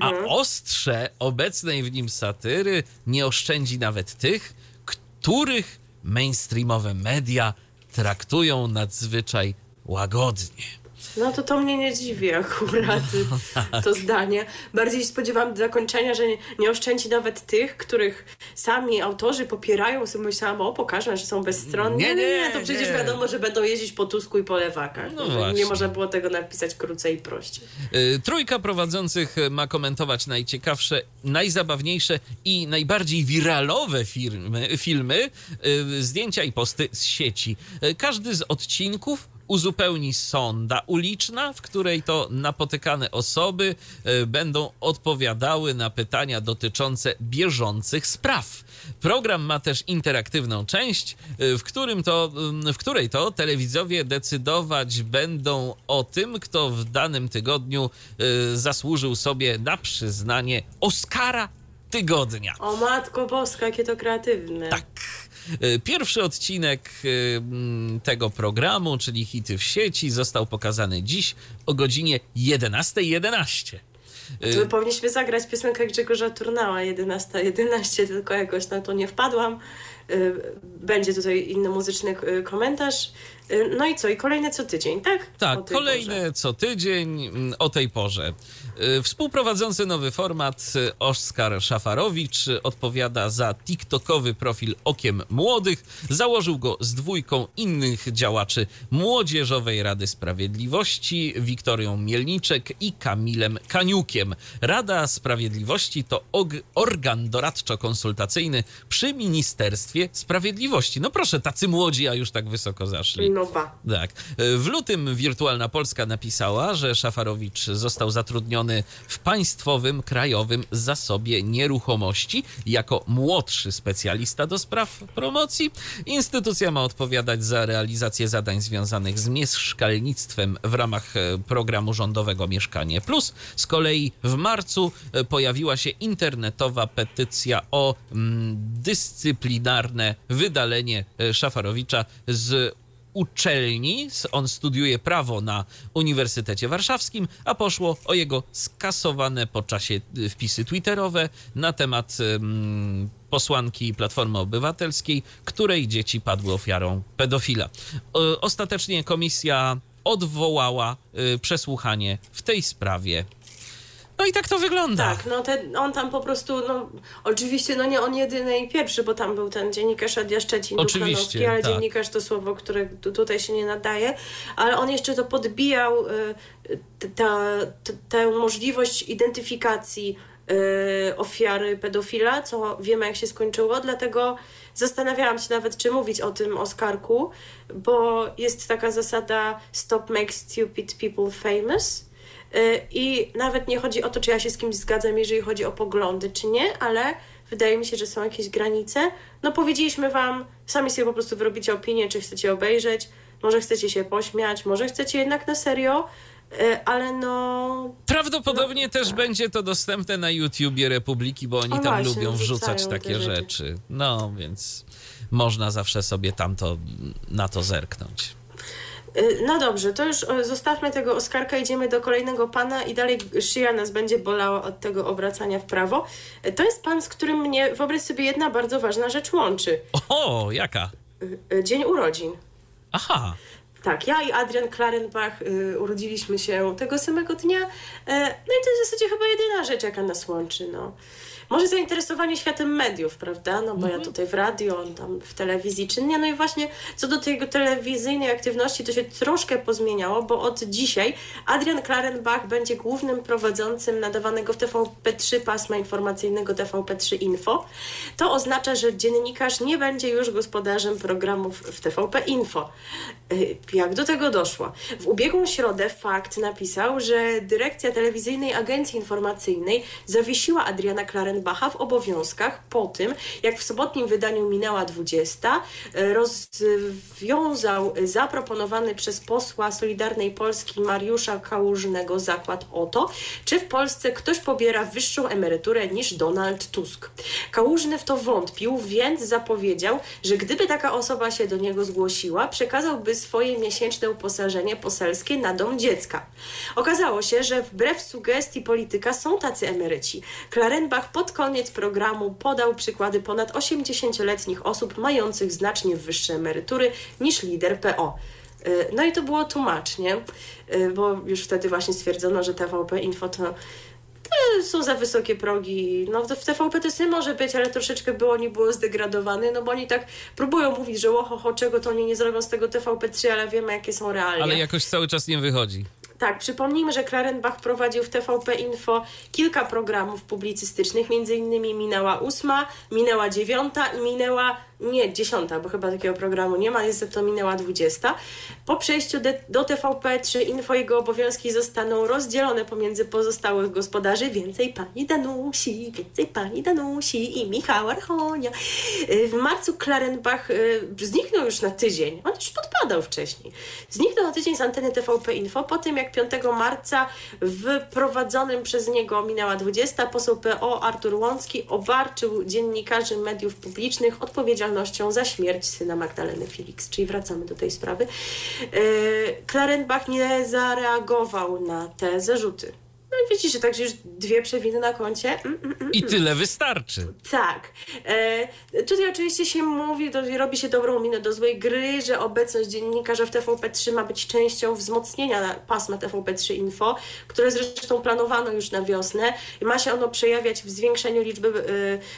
Speaker 1: a mhm. ostrze obecnej w nim satyry nie oszczędzi nawet tych, których mainstreamowe media traktują nadzwyczaj łagodnie.
Speaker 2: No to to mnie nie dziwi akurat, no, tak. to zdanie. Bardziej spodziewałam do zakończenia, że nie, nie oszczędzi nawet tych, których sami autorzy popierają. Sobie myślałam, o pokażę, że są bezstronni. Nie, nie, nie to przecież nie. wiadomo, że będą jeździć po Tusku i po lewakach. No nie można było tego napisać krócej i prościej.
Speaker 1: Yy, trójka prowadzących ma komentować najciekawsze, najzabawniejsze i najbardziej wiralowe firmy, filmy, yy, zdjęcia i posty z sieci. Yy, każdy z odcinków uzupełni sonda uliczna, w której to napotykane osoby e, będą odpowiadały na pytania dotyczące bieżących spraw. Program ma też interaktywną część, e, w, którym to, mm, w której to telewidzowie decydować będą o tym, kto w danym tygodniu e, zasłużył sobie na przyznanie Oscara tygodnia.
Speaker 2: O matko boska, jakie to kreatywne.
Speaker 1: Tak. E, pierwszy odcinek e, tego programu, czyli Hity w sieci, został pokazany dziś o godzinie 11.11.
Speaker 2: To powinniśmy zagrać piosenkę Grzegorza Turnała 11, 11, tylko jakoś na to nie wpadłam. Będzie tutaj inny muzyczny komentarz. No i co? I kolejne co tydzień, tak?
Speaker 1: Tak, kolejne porze. co tydzień mm, o tej porze. Y, współprowadzący nowy format y, Oskar Szafarowicz odpowiada za TikTokowy profil Okiem Młodych. Założył go z dwójką innych działaczy Młodzieżowej Rady Sprawiedliwości, Wiktorią Mielniczek i Kamilem Kaniukiem. Rada Sprawiedliwości to organ doradczo-konsultacyjny przy Ministerstwie Sprawiedliwości. No proszę, tacy młodzi, a już tak wysoko zaszli. Tak. W lutym Wirtualna Polska napisała, że Szafarowicz został zatrudniony w Państwowym Krajowym Zasobie Nieruchomości jako młodszy specjalista do spraw promocji. Instytucja ma odpowiadać za realizację zadań związanych z mieszkalnictwem w ramach e, programu rządowego Mieszkanie Plus. Z kolei w marcu e, pojawiła się internetowa petycja o mm, dyscyplinarne wydalenie e, Szafarowicza z uczelni. On studiuje prawo na Uniwersytecie Warszawskim, a poszło o jego skasowane po czasie y, wpisy twitterowe na temat um, posłanki Platformy Obywatelskiej, której dzieci padły ofiarą pedofila. Ostatecznie komisja odwołała y, przesłuchanie w tej sprawie no i tak to wygląda.
Speaker 2: Tak, no ten, on tam po prostu, no oczywiście, no nie on jedyny i pierwszy, bo tam był ten dziennikarz Radia Szczecin,
Speaker 1: oczywiście,
Speaker 2: ale
Speaker 1: tak.
Speaker 2: dziennikarz to słowo, które tutaj się nie nadaje, ale on jeszcze to podbijał, y, tę możliwość identyfikacji y, ofiary pedofila, co wiemy jak się skończyło, dlatego zastanawiałam się nawet, czy mówić o tym Oskarku, bo jest taka zasada stop make stupid people famous, I nawet nie chodzi o to, czy ja się z kimś zgadzam, jeżeli chodzi o poglądy, czy nie, ale wydaje mi się, że są jakieś granice. No powiedzieliśmy wam, sami sobie po prostu wyrobicie opinię, czy chcecie obejrzeć, może chcecie się pośmiać, może chcecie jednak na serio, y, ale no.
Speaker 1: Prawdopodobnie no, też tak. będzie to dostępne na YouTubie Republiki, bo oni o, tam właśnie, lubią wrzucać takie rzeczy. rzeczy. No więc można zawsze sobie tamto na to zerknąć.
Speaker 2: Y, no dobrze, to już zostawmy tego Oskarka, idziemy do kolejnego pana i dalej szyja nas będzie bolała od tego obracania w prawo. Y, to jest pan, z którym mnie, wyobraź sobie, jedna bardzo ważna rzecz łączy.
Speaker 1: O, jaka?
Speaker 2: Y, dzień urodzin.
Speaker 1: Aha.
Speaker 2: Tak, ja i Adrian Klarenbach y, urodziliśmy się tego samego dnia. E, no i to jest w zasadzie chyba jedyna rzecz, jaka nas łączy. No. Może zainteresowanie światem mediów, prawda? No bo mhm. ja tutaj w radio, tam w telewizji czynnie. No i właśnie co do tej telewizyjnej aktywności to się troszkę pozmieniało, bo od dzisiaj Adrian Klarenbach będzie głównym prowadzącym nadawanego w TVP3 pasma informacyjnego TVP3 Info. To oznacza, że dziennikarz nie będzie już gospodarzem programów w TVP Info. Y, jak do tego doszło? W ubiegłą środę Fakt napisał, że dyrekcja telewizyjnej agencji informacyjnej zawiesiła Adriana Klarenbacha Bacha w obowiązkach po tym, jak w sobotnim wydaniu minęła 20, e, rozwiązał zaproponowany przez posła Solidarnej Polski Mariusza Kałużnego zakład o to, czy w Polsce ktoś pobiera wyższą emeryturę niż Donald Tusk. Kałużny w to wątpił, więc zapowiedział, że gdyby taka osoba się do niego zgłosiła, przekazałby swoje miesięczne uposażenie poselskie na dom dziecka. Okazało się, że wbrew sugestii polityka są tacy emeryci. Klarenbach pod pod koniec programu podał przykłady ponad 80-letnich osób mających znacznie wyższe emerytury niż lider PO. Y, no i to było tłumacznie, y, bo już wtedy właśnie stwierdzono, że TVP Info to są za wysokie progi. No w TVP to sobie może być, ale troszeczkę by oni było zdegradowane, no bo oni tak próbują mówić, że oho, czego to oni nie zrobią z tego TVP3, ale wiemy jakie są realia.
Speaker 1: Ale jakoś cały czas nie wychodzi.
Speaker 2: Tak, przypomnijmy, że Klarenbach prowadził w TVP Info kilka programów publicystycznych, między innymi minęła ósma, minęła dziewiąta i minęła nie, dziesiąta, bo chyba takiego programu nie ma, niestety to minęła dwudziesta. Po przejściu de, do TVP 3 info jego obowiązki zostaną rozdzielone pomiędzy pozostałych gospodarzy. Więcej pani Danusi, więcej pani Danusi i Michała Archonia. Y, w marcu Klarenbach y, zniknął już na tydzień. On już podpadał wcześniej. Zniknął na tydzień z anteny TVP Info po tym, jak 5 marca w prowadzonym przez niego minęła 20 poseł PO Artur Łącki obarczył dziennikarzy mediów publicznych odpowiedzialnością odpowiedzialnością za śmierć syna Magdaleny Felix, czyli wracamy do tej sprawy. E, Klarenbach nie zareagował na te zarzuty. No i widzisz, że także już dwie przewiny na koncie. Mm,
Speaker 1: mm, mm, I mm. tyle wystarczy.
Speaker 2: Tak. E, tutaj oczywiście się mówi, to robi się dobrą minę do złej gry, że obecność dziennikarza w TVP3 ma być częścią wzmocnienia pasma TVP3 Info, które zresztą planowano już na wiosnę. Ma się ono przejawiać w zwiększeniu liczby e,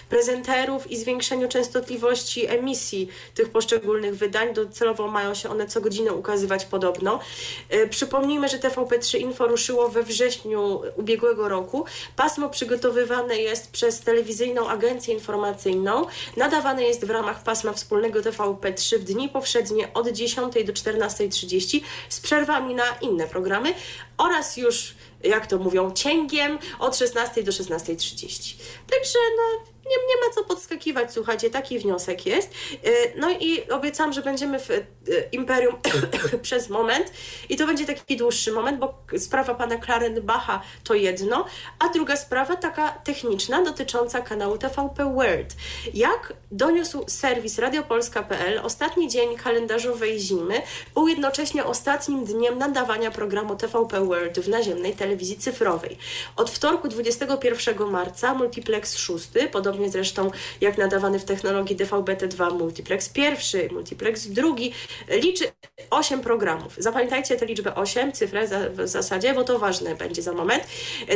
Speaker 2: prezenterów i zwiększeniu częstotliwości emisji tych poszczególnych wydań. Docelowo mają się one co godzinę ukazywać podobno. E, przypomnijmy, że TVP3 Info ruszyło we wrześniu ubiegłego roku. Pasmo przygotowywane jest przez telewizyjną agencję informacyjną. Nadawane jest w ramach pasma wspólnego TVP3 w dni powszednie od 10 do 14.30 z przerwami na inne programy oraz już jak to mówią, cięgiem od 16 do 16.30. Także no, nie, nie ma co podskakiwać, słuchajcie, taki wniosek jest. Y, no i obiecam, że będziemy w y, Imperium przez moment i to będzie taki dłuższy moment, bo sprawa pana Klarenbacha to jedno, a druga sprawa taka techniczna dotycząca kanału TVP World. Jak doniósł serwis radiopolska.pl, ostatni dzień kalendarzowej zimy był jednocześnie ostatnim dniem nadawania programu TVP World w naziemnej telewizji cyfrowej. Od wtorku 21 marca Multiplex 6, podobnie podobnie zresztą jak nadawany w technologii DVB-T2 multiplex pierwszy, multiplex drugi, liczy 8 programów. Zapamiętajcie tę liczbę 8, cyfrę za, w zasadzie, bo to ważne będzie za moment.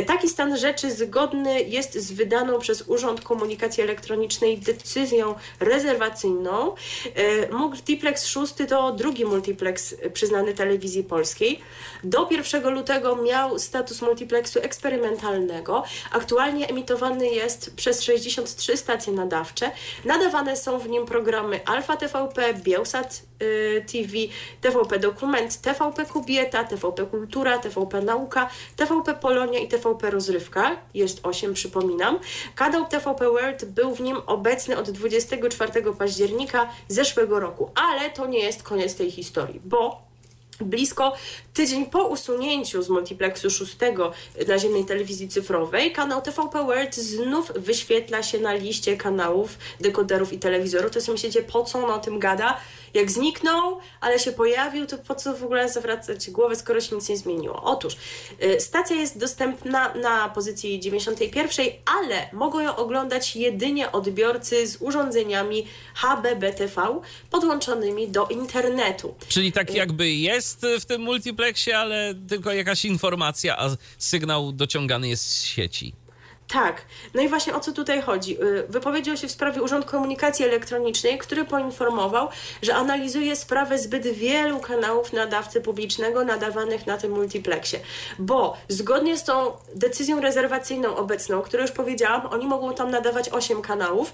Speaker 2: Taki stan rzeczy zgodny jest z wydaną przez Urząd Komunikacji Elektronicznej decyzją rezerwacyjną. E, multiplex 6 to drugi multiplex przyznany telewizji polskiej. Do 1 lutego miał status multiplexu eksperymentalnego. Aktualnie emitowany jest przez 60 trzy stacje nadawcze. Nadawane są w nim programy Alfa TVP, Bielsat y, TV, TVP Dokument, TVP Kobieta, TVP Kultura, TVP Nauka, TVP Polonia i TVP Rozrywka. Jest osiem, przypominam. Kanał TVP World był w nim obecny od 24 października zeszłego roku, ale to nie jest koniec tej historii, bo Blisko tydzień po usunięciu z multiplexu szóstego naziemnej telewizji cyfrowej, kanał TVP World znów wyświetla się na liście kanałów, dekoderów i telewizorów. To sobie myślicie, po co on o tym gada? Jak zniknął, ale się pojawił, to po co w ogóle zawracać głowę, skoro się nic nie zmieniło? Otóż y, stacja jest dostępna na pozycji 91, ale mogą ją oglądać jedynie odbiorcy z urządzeniami HBBTV podłączonymi do internetu.
Speaker 1: Czyli tak y, jakby jest w tym multiplexie, ale tylko jakaś informacja, a sygnał dociągany jest z sieci.
Speaker 2: Tak. No i właśnie o co tutaj chodzi? Y, wypowiedział się w sprawie Urząd Komunikacji Elektronicznej, który poinformował, że analizuje sprawę zbyt wielu kanałów nadawcy publicznego nadawanych na tym multiplexie. Bo zgodnie z tą decyzją rezerwacyjną obecną, którą już powiedziałam, oni mogą tam nadawać 8 kanałów,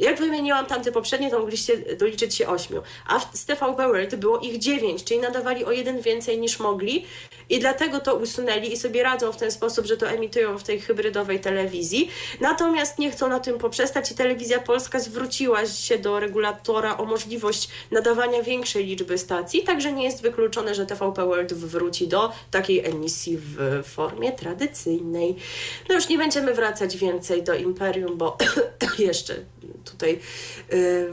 Speaker 2: jak wymieniłam tamte poprzednie, to mogliście doliczyć się ośmiu. A z TVP World było ich dziewięć, czyli nadawali o jeden więcej niż mogli i dlatego to usunęli i sobie radzą w ten sposób, że to emitują w tej hybrydowej telewizji. Natomiast nie chcą na tym poprzestać i Telewizja Polska zwróciła się do regulatora o możliwość nadawania większej liczby stacji, także nie jest wykluczone, że TVP World wróci do takiej emisji w formie tradycyjnej. No już nie będziemy wracać więcej do Imperium, bo jeszcze tutaj y,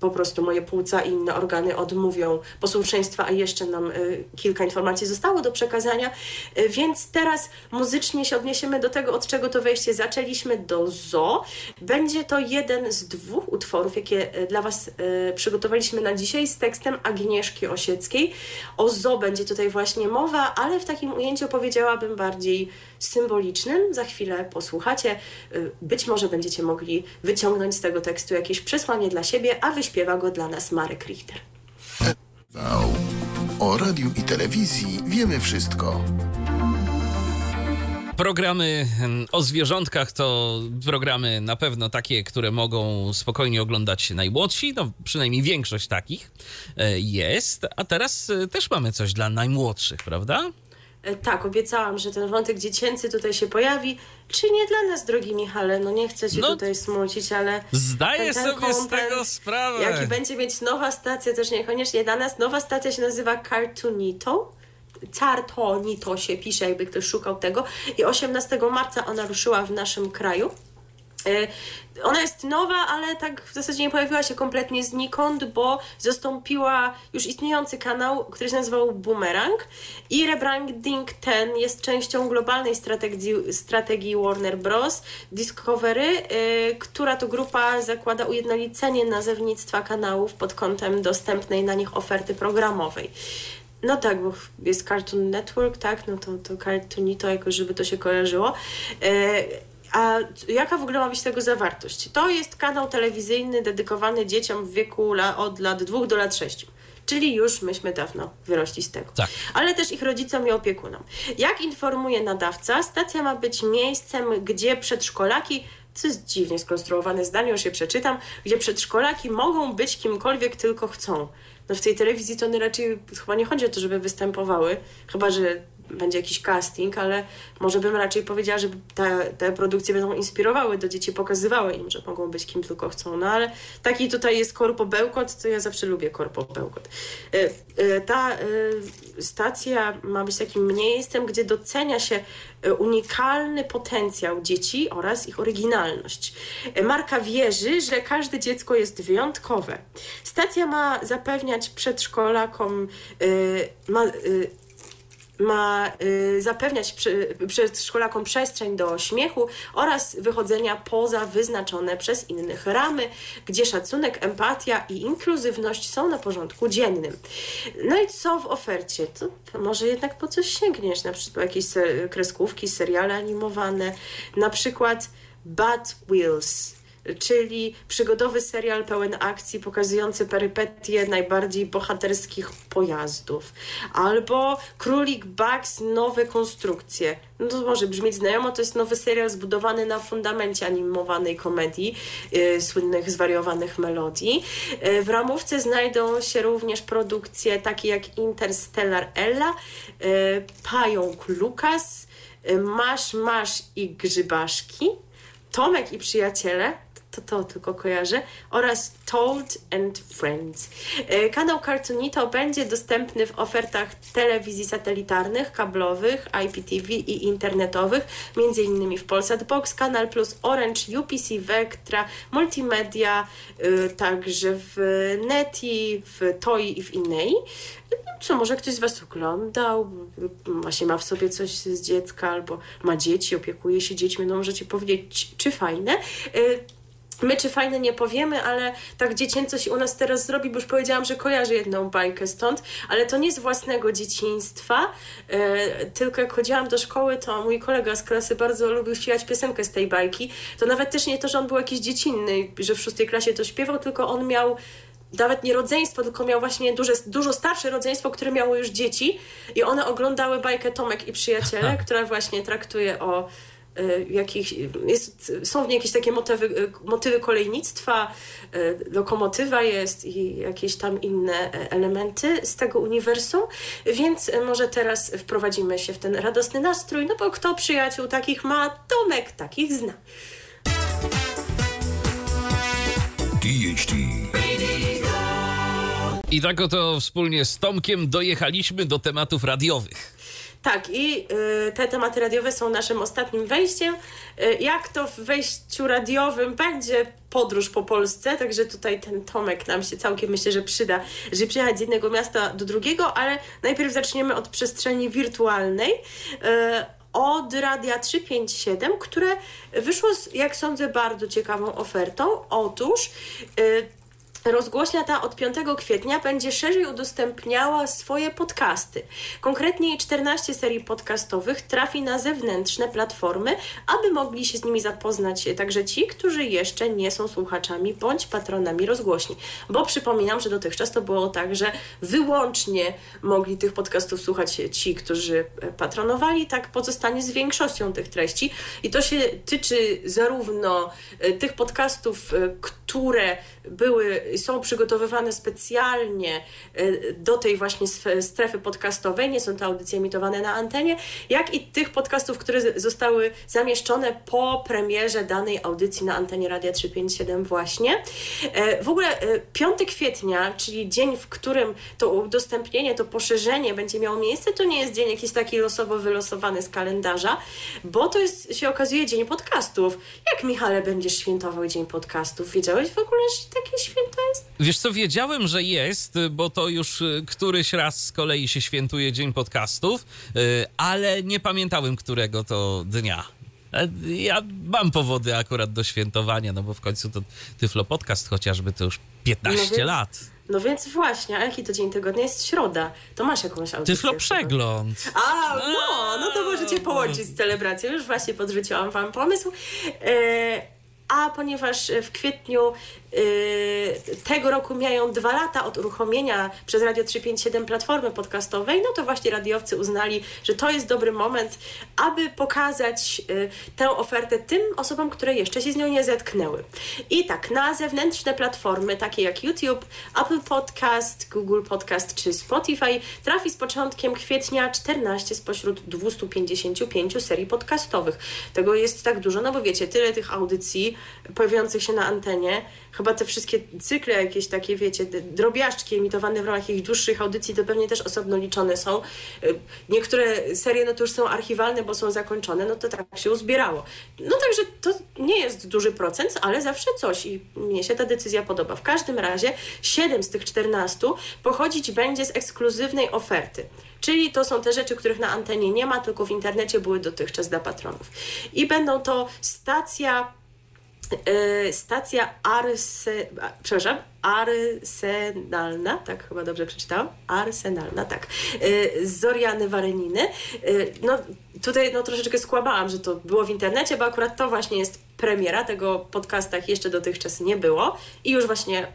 Speaker 2: po prostu moje płuca i inne organy odmówią posłuszeństwa, a jeszcze nam y, kilka informacji zostało do przekazania. Y, więc teraz muzycznie się odniesiemy do tego, od czego to wejście zaczęliśmy, do zo. Będzie to jeden z dwóch utworów, jakie dla Was przygotowaliśmy na dzisiaj z tekstem Agnieszki Osieckiej. O zo będzie tutaj właśnie mowa, ale w takim ujęciu powiedziałabym bardziej symbolicznym. Za chwilę posłuchacie. Y, być może będziecie mogli wyciągnąć z tego tekstu jakieś przesłanie dla siebie, a wyśpiewa go dla nas Marek Richter.
Speaker 3: O radiu i telewizji wiemy wszystko.
Speaker 1: Programy mm, o zwierzątkach to programy na pewno takie, które mogą spokojnie oglądać najmłodsi, no przynajmniej większość takich e, jest, a teraz e, też mamy coś dla najmłodszych, prawda?
Speaker 2: E, tak, obiecałam, że ten wątek dziecięcy tutaj się pojawi. Czy nie dla nas, drogi Michale? No nie chcę cię no, tutaj smucić, ale...
Speaker 1: Zdaję ten, ten sobie content, z tego sprawę.
Speaker 2: Jaki będzie mieć nowa stacja, też niekoniecznie dla nas. Nowa stacja się nazywa Cartoonito. Cartonito się pisze, jakby ktoś szukał tego. I 18 marca ona ruszyła w naszym kraju. E, ona jest nowa, ale tak w zasadzie nie pojawiła się kompletnie znikąd, bo zastąpiła już istniejący kanał, który się nazywał Boomerang i rebranding ten jest częścią globalnej strategii, strategii Warner Bros. Discovery, yy, która to grupa zakłada ujednolicenie nazewnictwa kanałów pod kątem dostępnej na nich oferty programowej. No tak, bo jest Cartoon Network, tak, no to, to Cartoonito, jakoś żeby to się kojarzyło. Yy, a jaka w ogóle ma być tego zawartość? To jest kanał telewizyjny dedykowany dzieciom w wieku od lat 2 do lat 6. Czyli już myśmy dawno wyrośli z tego.
Speaker 1: Tak.
Speaker 2: Ale też ich rodzicom i opiekunom. Jak informuje nadawca, stacja ma być miejscem, gdzie przedszkolaki to jest dziwnie skonstruowane zdanie, już je przeczytam, gdzie przedszkolaki mogą być kimkolwiek tylko chcą. No w tej telewizji to one raczej chyba nie chodzi o to, żeby występowały, chyba że będzie jakiś casting, ale może bym raczej powiedziała, że te, te produkcje będą inspirowały do dzieci, pokazywały im, że mogą być kim tylko chcą. No ale taki tutaj jest Korpo Bełkot, to ja zawsze lubię Korpo Bełkot. E, e, ta e, stacja ma być takim miejscem, gdzie docenia się unikalny potencjał dzieci oraz ich oryginalność. Marka wierzy, że każde dziecko jest wyjątkowe. Stacja ma zapewniać przedszkolakom, ma ma y, zapewniać przedszkolakom przestrzeń do śmiechu oraz wychodzenia poza wyznaczone przez innych ramy, gdzie szacunek, empatia i inkluzywność są na porządku dziennym. No i co w ofercie? To może jednak po coś sięgniesz, na przykład jakieś kreskówki, seriale animowane, na przykład Bad Wheels czyli przygodowy serial pełen akcji pokazujący perypetie najbardziej bohaterskich pojazdów. Albo Królik Bugs nowe konstrukcje. No to może brzmieć znajomo, to jest nowy serial zbudowany na fundamencie animowanej komedii, yy, słynnych zwariowanych melodii. Yy, w ramówce znajdą się również produkcje takie jak Interstellar Ella, yy, Pająk Lukas, yy, Masz, Masz i Grzybaszki, Tomek i Przyjaciele, to to tylko kojarzę, oraz Told and Friends. E, kanał Cartoonito będzie dostępny w ofertach telewizji satelitarnych, kablowych, IPTV i internetowych, m.in. w Polsat Box, Kanal Plus, Orange, UPC, Vectra, Multimedia, e, także w Neti, w TOI i w innej. Co, może ktoś z Was oglądał, właśnie ma w sobie coś z dziecka, albo ma dzieci, opiekuje się dziećmi, no możecie powiedzieć, czy fajne. My czy fajne nie powiemy, ale tak dziecięco się u nas teraz zrobi, bo już powiedziałam, że kojarzę jedną bajkę stąd, ale to nie z własnego dzieciństwa, e, tylko jak chodziłam do szkoły, to mój kolega z klasy bardzo lubił śpiewać piosenkę z tej bajki. To nawet też nie to, że on był jakiś dziecinny, że w szóstej klasie to śpiewał, tylko on miał nawet nie rodzeństwo, tylko miał właśnie duże, dużo starsze rodzeństwo, które miało już dzieci i one oglądały bajkę Tomek i Przyjaciele, która właśnie traktuje o jakich, jest, są w niej jakieś takie motywy, y, motywy kolejnictwa, y, lokomotywa jest i jakieś tam inne e, elementy z tego uniwersum, więc może teraz wprowadzimy się w ten radosny nastrój, no bo kto przyjaciół takich ma, Tomek takich zna.
Speaker 1: DHT. I tak oto wspólnie z Tomkiem dojechaliśmy do tematów radiowych.
Speaker 2: Tak, i y, te tematy radiowe są naszym ostatnim wejściem. Y, jak to w wejściu radiowym będzie podróż po Polsce, także tutaj ten Tomek nam się całkiem myślę, że przyda, żeby przyjechać z jednego miasta do drugiego, ale najpierw zaczniemy od przestrzeni wirtualnej. Y, od Radia 357, które wyszło z, jak sądzę, bardzo ciekawą ofertą. Otóż y, Rozgłośnia ta od 5 kwietnia będzie szerzej udostępniała swoje podcasty. Konkretnie 14 serii podcastowych trafi na zewnętrzne platformy, aby mogli się z nimi zapoznać także ci, którzy jeszcze nie są słuchaczami bądź patronami rozgłośni. Bo przypominam, że dotychczas to było tak, że wyłącznie mogli tych podcastów słuchać ci, którzy patronowali, tak pozostanie z większością tych treści. I to się tyczy zarówno e, tych podcastów, e, które były są przygotowywane specjalnie do tej właśnie strefy podcastowej, nie są to audycje emitowane na antenie, jak i tych podcastów, które zostały zamieszczone po premierze danej audycji na antenie Radia 357 właśnie. W ogóle 5 kwietnia, czyli dzień, w którym to udostępnienie, to poszerzenie będzie miało miejsce, to nie jest dzień jakiś taki losowo wylosowany z kalendarza, bo to jest, się okazuje, dzień podcastów. Jak, Michale, będziesz świętował dzień podcastów? Wiedziałeś w ogóle, że takie święto jest?
Speaker 1: Wiesz co, wiedziałem, że jest, bo to już y, któryś raz z kolei się świętuje dzień podcastów, y, ale nie pamiętałem, którego to dnia. E, ja mam powody akurat do świętowania, no bo w końcu to Tyflo Podcast chociażby to już 15 no więc, lat.
Speaker 2: No więc właśnie, a jaki to dzień tygodnia? Jest środa. To masz jakąś audycję.
Speaker 1: Tyflo Przegląd.
Speaker 2: A, no, no to możecie połączyć z celebracją. Już właśnie podrzuciłam wam pomysł. E, a ponieważ w kwietniu tego roku mijają dwa lata od uruchomienia przez Radio 357 platformy podcastowej, no to właśnie radiowcy uznali, że to jest dobry moment, aby pokazać y, tę ofertę tym osobom, które jeszcze się z nią nie zetknęły. I tak, na zewnętrzne platformy, takie jak YouTube, Apple Podcast, Google Podcast czy Spotify, trafi z początkiem kwietnia 14 spośród 255 serii podcastowych. Tego jest tak dużo, no bo wiecie, tyle tych audycji pojawiających się na antenie, chyba te wszystkie cykle jakieś takie, wiecie, drobiażdżki emitowane w ramach jakichś dłuższych audycji, to pewnie też osobno liczone są. Y, niektóre serie no to już są archiwalne, bo są zakończone, no to tak się uzbierało. No także to nie jest duży procent, ale zawsze coś i mnie się ta decyzja podoba. W każdym razie 7 z tych 14 pochodzić będzie z ekskluzywnej oferty. Czyli to są te rzeczy, których na antenie nie ma, tylko w internecie były dotychczas dla patronów. I będą to stacja E, stacja Arse, przepraszam, Arsenalna, tak chyba dobrze przeczytałam, Arsenalna, tak, e, Zoriany Wareniny. E, no tutaj no, troszeczkę skłamałam, że to było w internecie, bo akurat to właśnie jest premiera, tego podcastach jeszcze dotychczas nie było. I już właśnie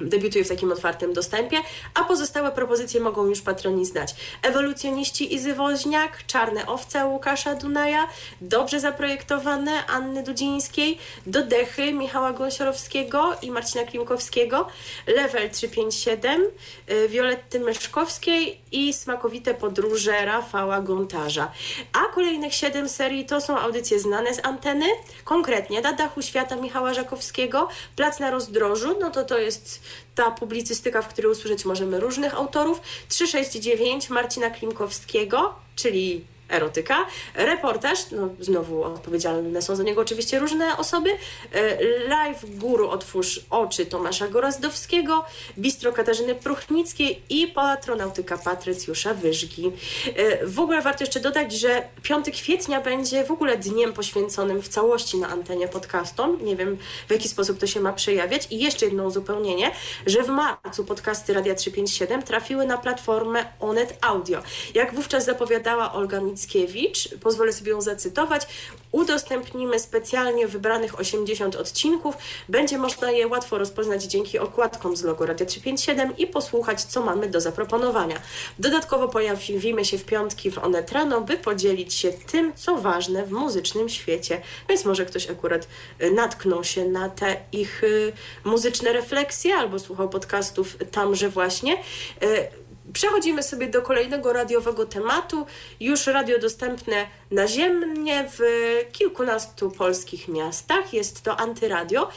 Speaker 2: debiutuje w takim otwartym dostępie, a pozostałe propozycje mogą już patroni znać. Ewolucjoniści Izy Woźniak, Czarne Owce Łukasza Dunaja, Dobrze zaprojektowane Anny Dudzińskiej, Dodechy Michała Gąsiorowskiego i Marcina Klimkowskiego, Level 357 y, Violetty Myszkowskiej i Smakowite Podróże Rafała Gontarza. A kolejnych siedem serii to są audycje znane z anteny, konkretnie Na dachu świata Michała Żakowskiego, Plac na rozdrożu, no to to jest ta publicystyka, w której usłyszeć możemy różnych autorów. 369 Marcina Klimkowskiego, czyli erotyka. Reportaż, no znowu odpowiedzialne są za niego oczywiście różne osoby. E, live Guru Otwórz Oczy Tomasza Gorazdowskiego, Bistro Katarzyny Pruchnickiej i patronautyka Patrycjusza Wyżgi. E, w ogóle warto jeszcze dodać, że 5 kwietnia będzie w ogóle dniem poświęconym w całości na antenie podcastom. Nie wiem w jaki sposób to się ma przejawiać. I jeszcze jedno uzupełnienie, że w marcu podcasty Radia 357 trafiły na platformę Onet Audio. Jak wówczas zapowiadała Olga Mickiewicz, pozwolę sobie ją zacytować, udostępnimy specjalnie wybranych 80 odcinków. Będzie można je łatwo rozpoznać dzięki okładkom z logo Radio 357 i posłuchać, co mamy do zaproponowania. Dodatkowo pojawimy się w piątki w Onetrano, by podzielić się tym, co ważne w muzycznym świecie. Więc może ktoś akurat y, natknął się na te ich y, muzyczne refleksje albo słuchał podcastów tamże właśnie. Przechodzimy sobie do kolejnego radiowego tematu. Już radio dostępne naziemnie w kilkunastu polskich miastach. Jest to antyradio.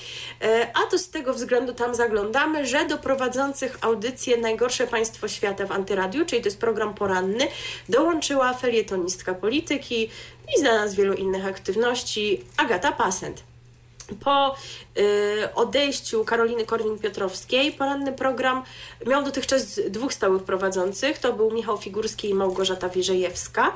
Speaker 2: E, a to z tego względu tam zaglądamy, że do prowadzących audycję Najgorsze Państwo Świata w antyradiu, czyli to jest program poranny, dołączyła felietonistka polityki i znana z wielu innych aktywności Agata Pasent. Po y, odejściu Karoliny Korwin-Piotrowskiej poranny program miał dotychczas dwóch stałych prowadzących. To był Michał Figurski i Małgorzata Wierzejewska.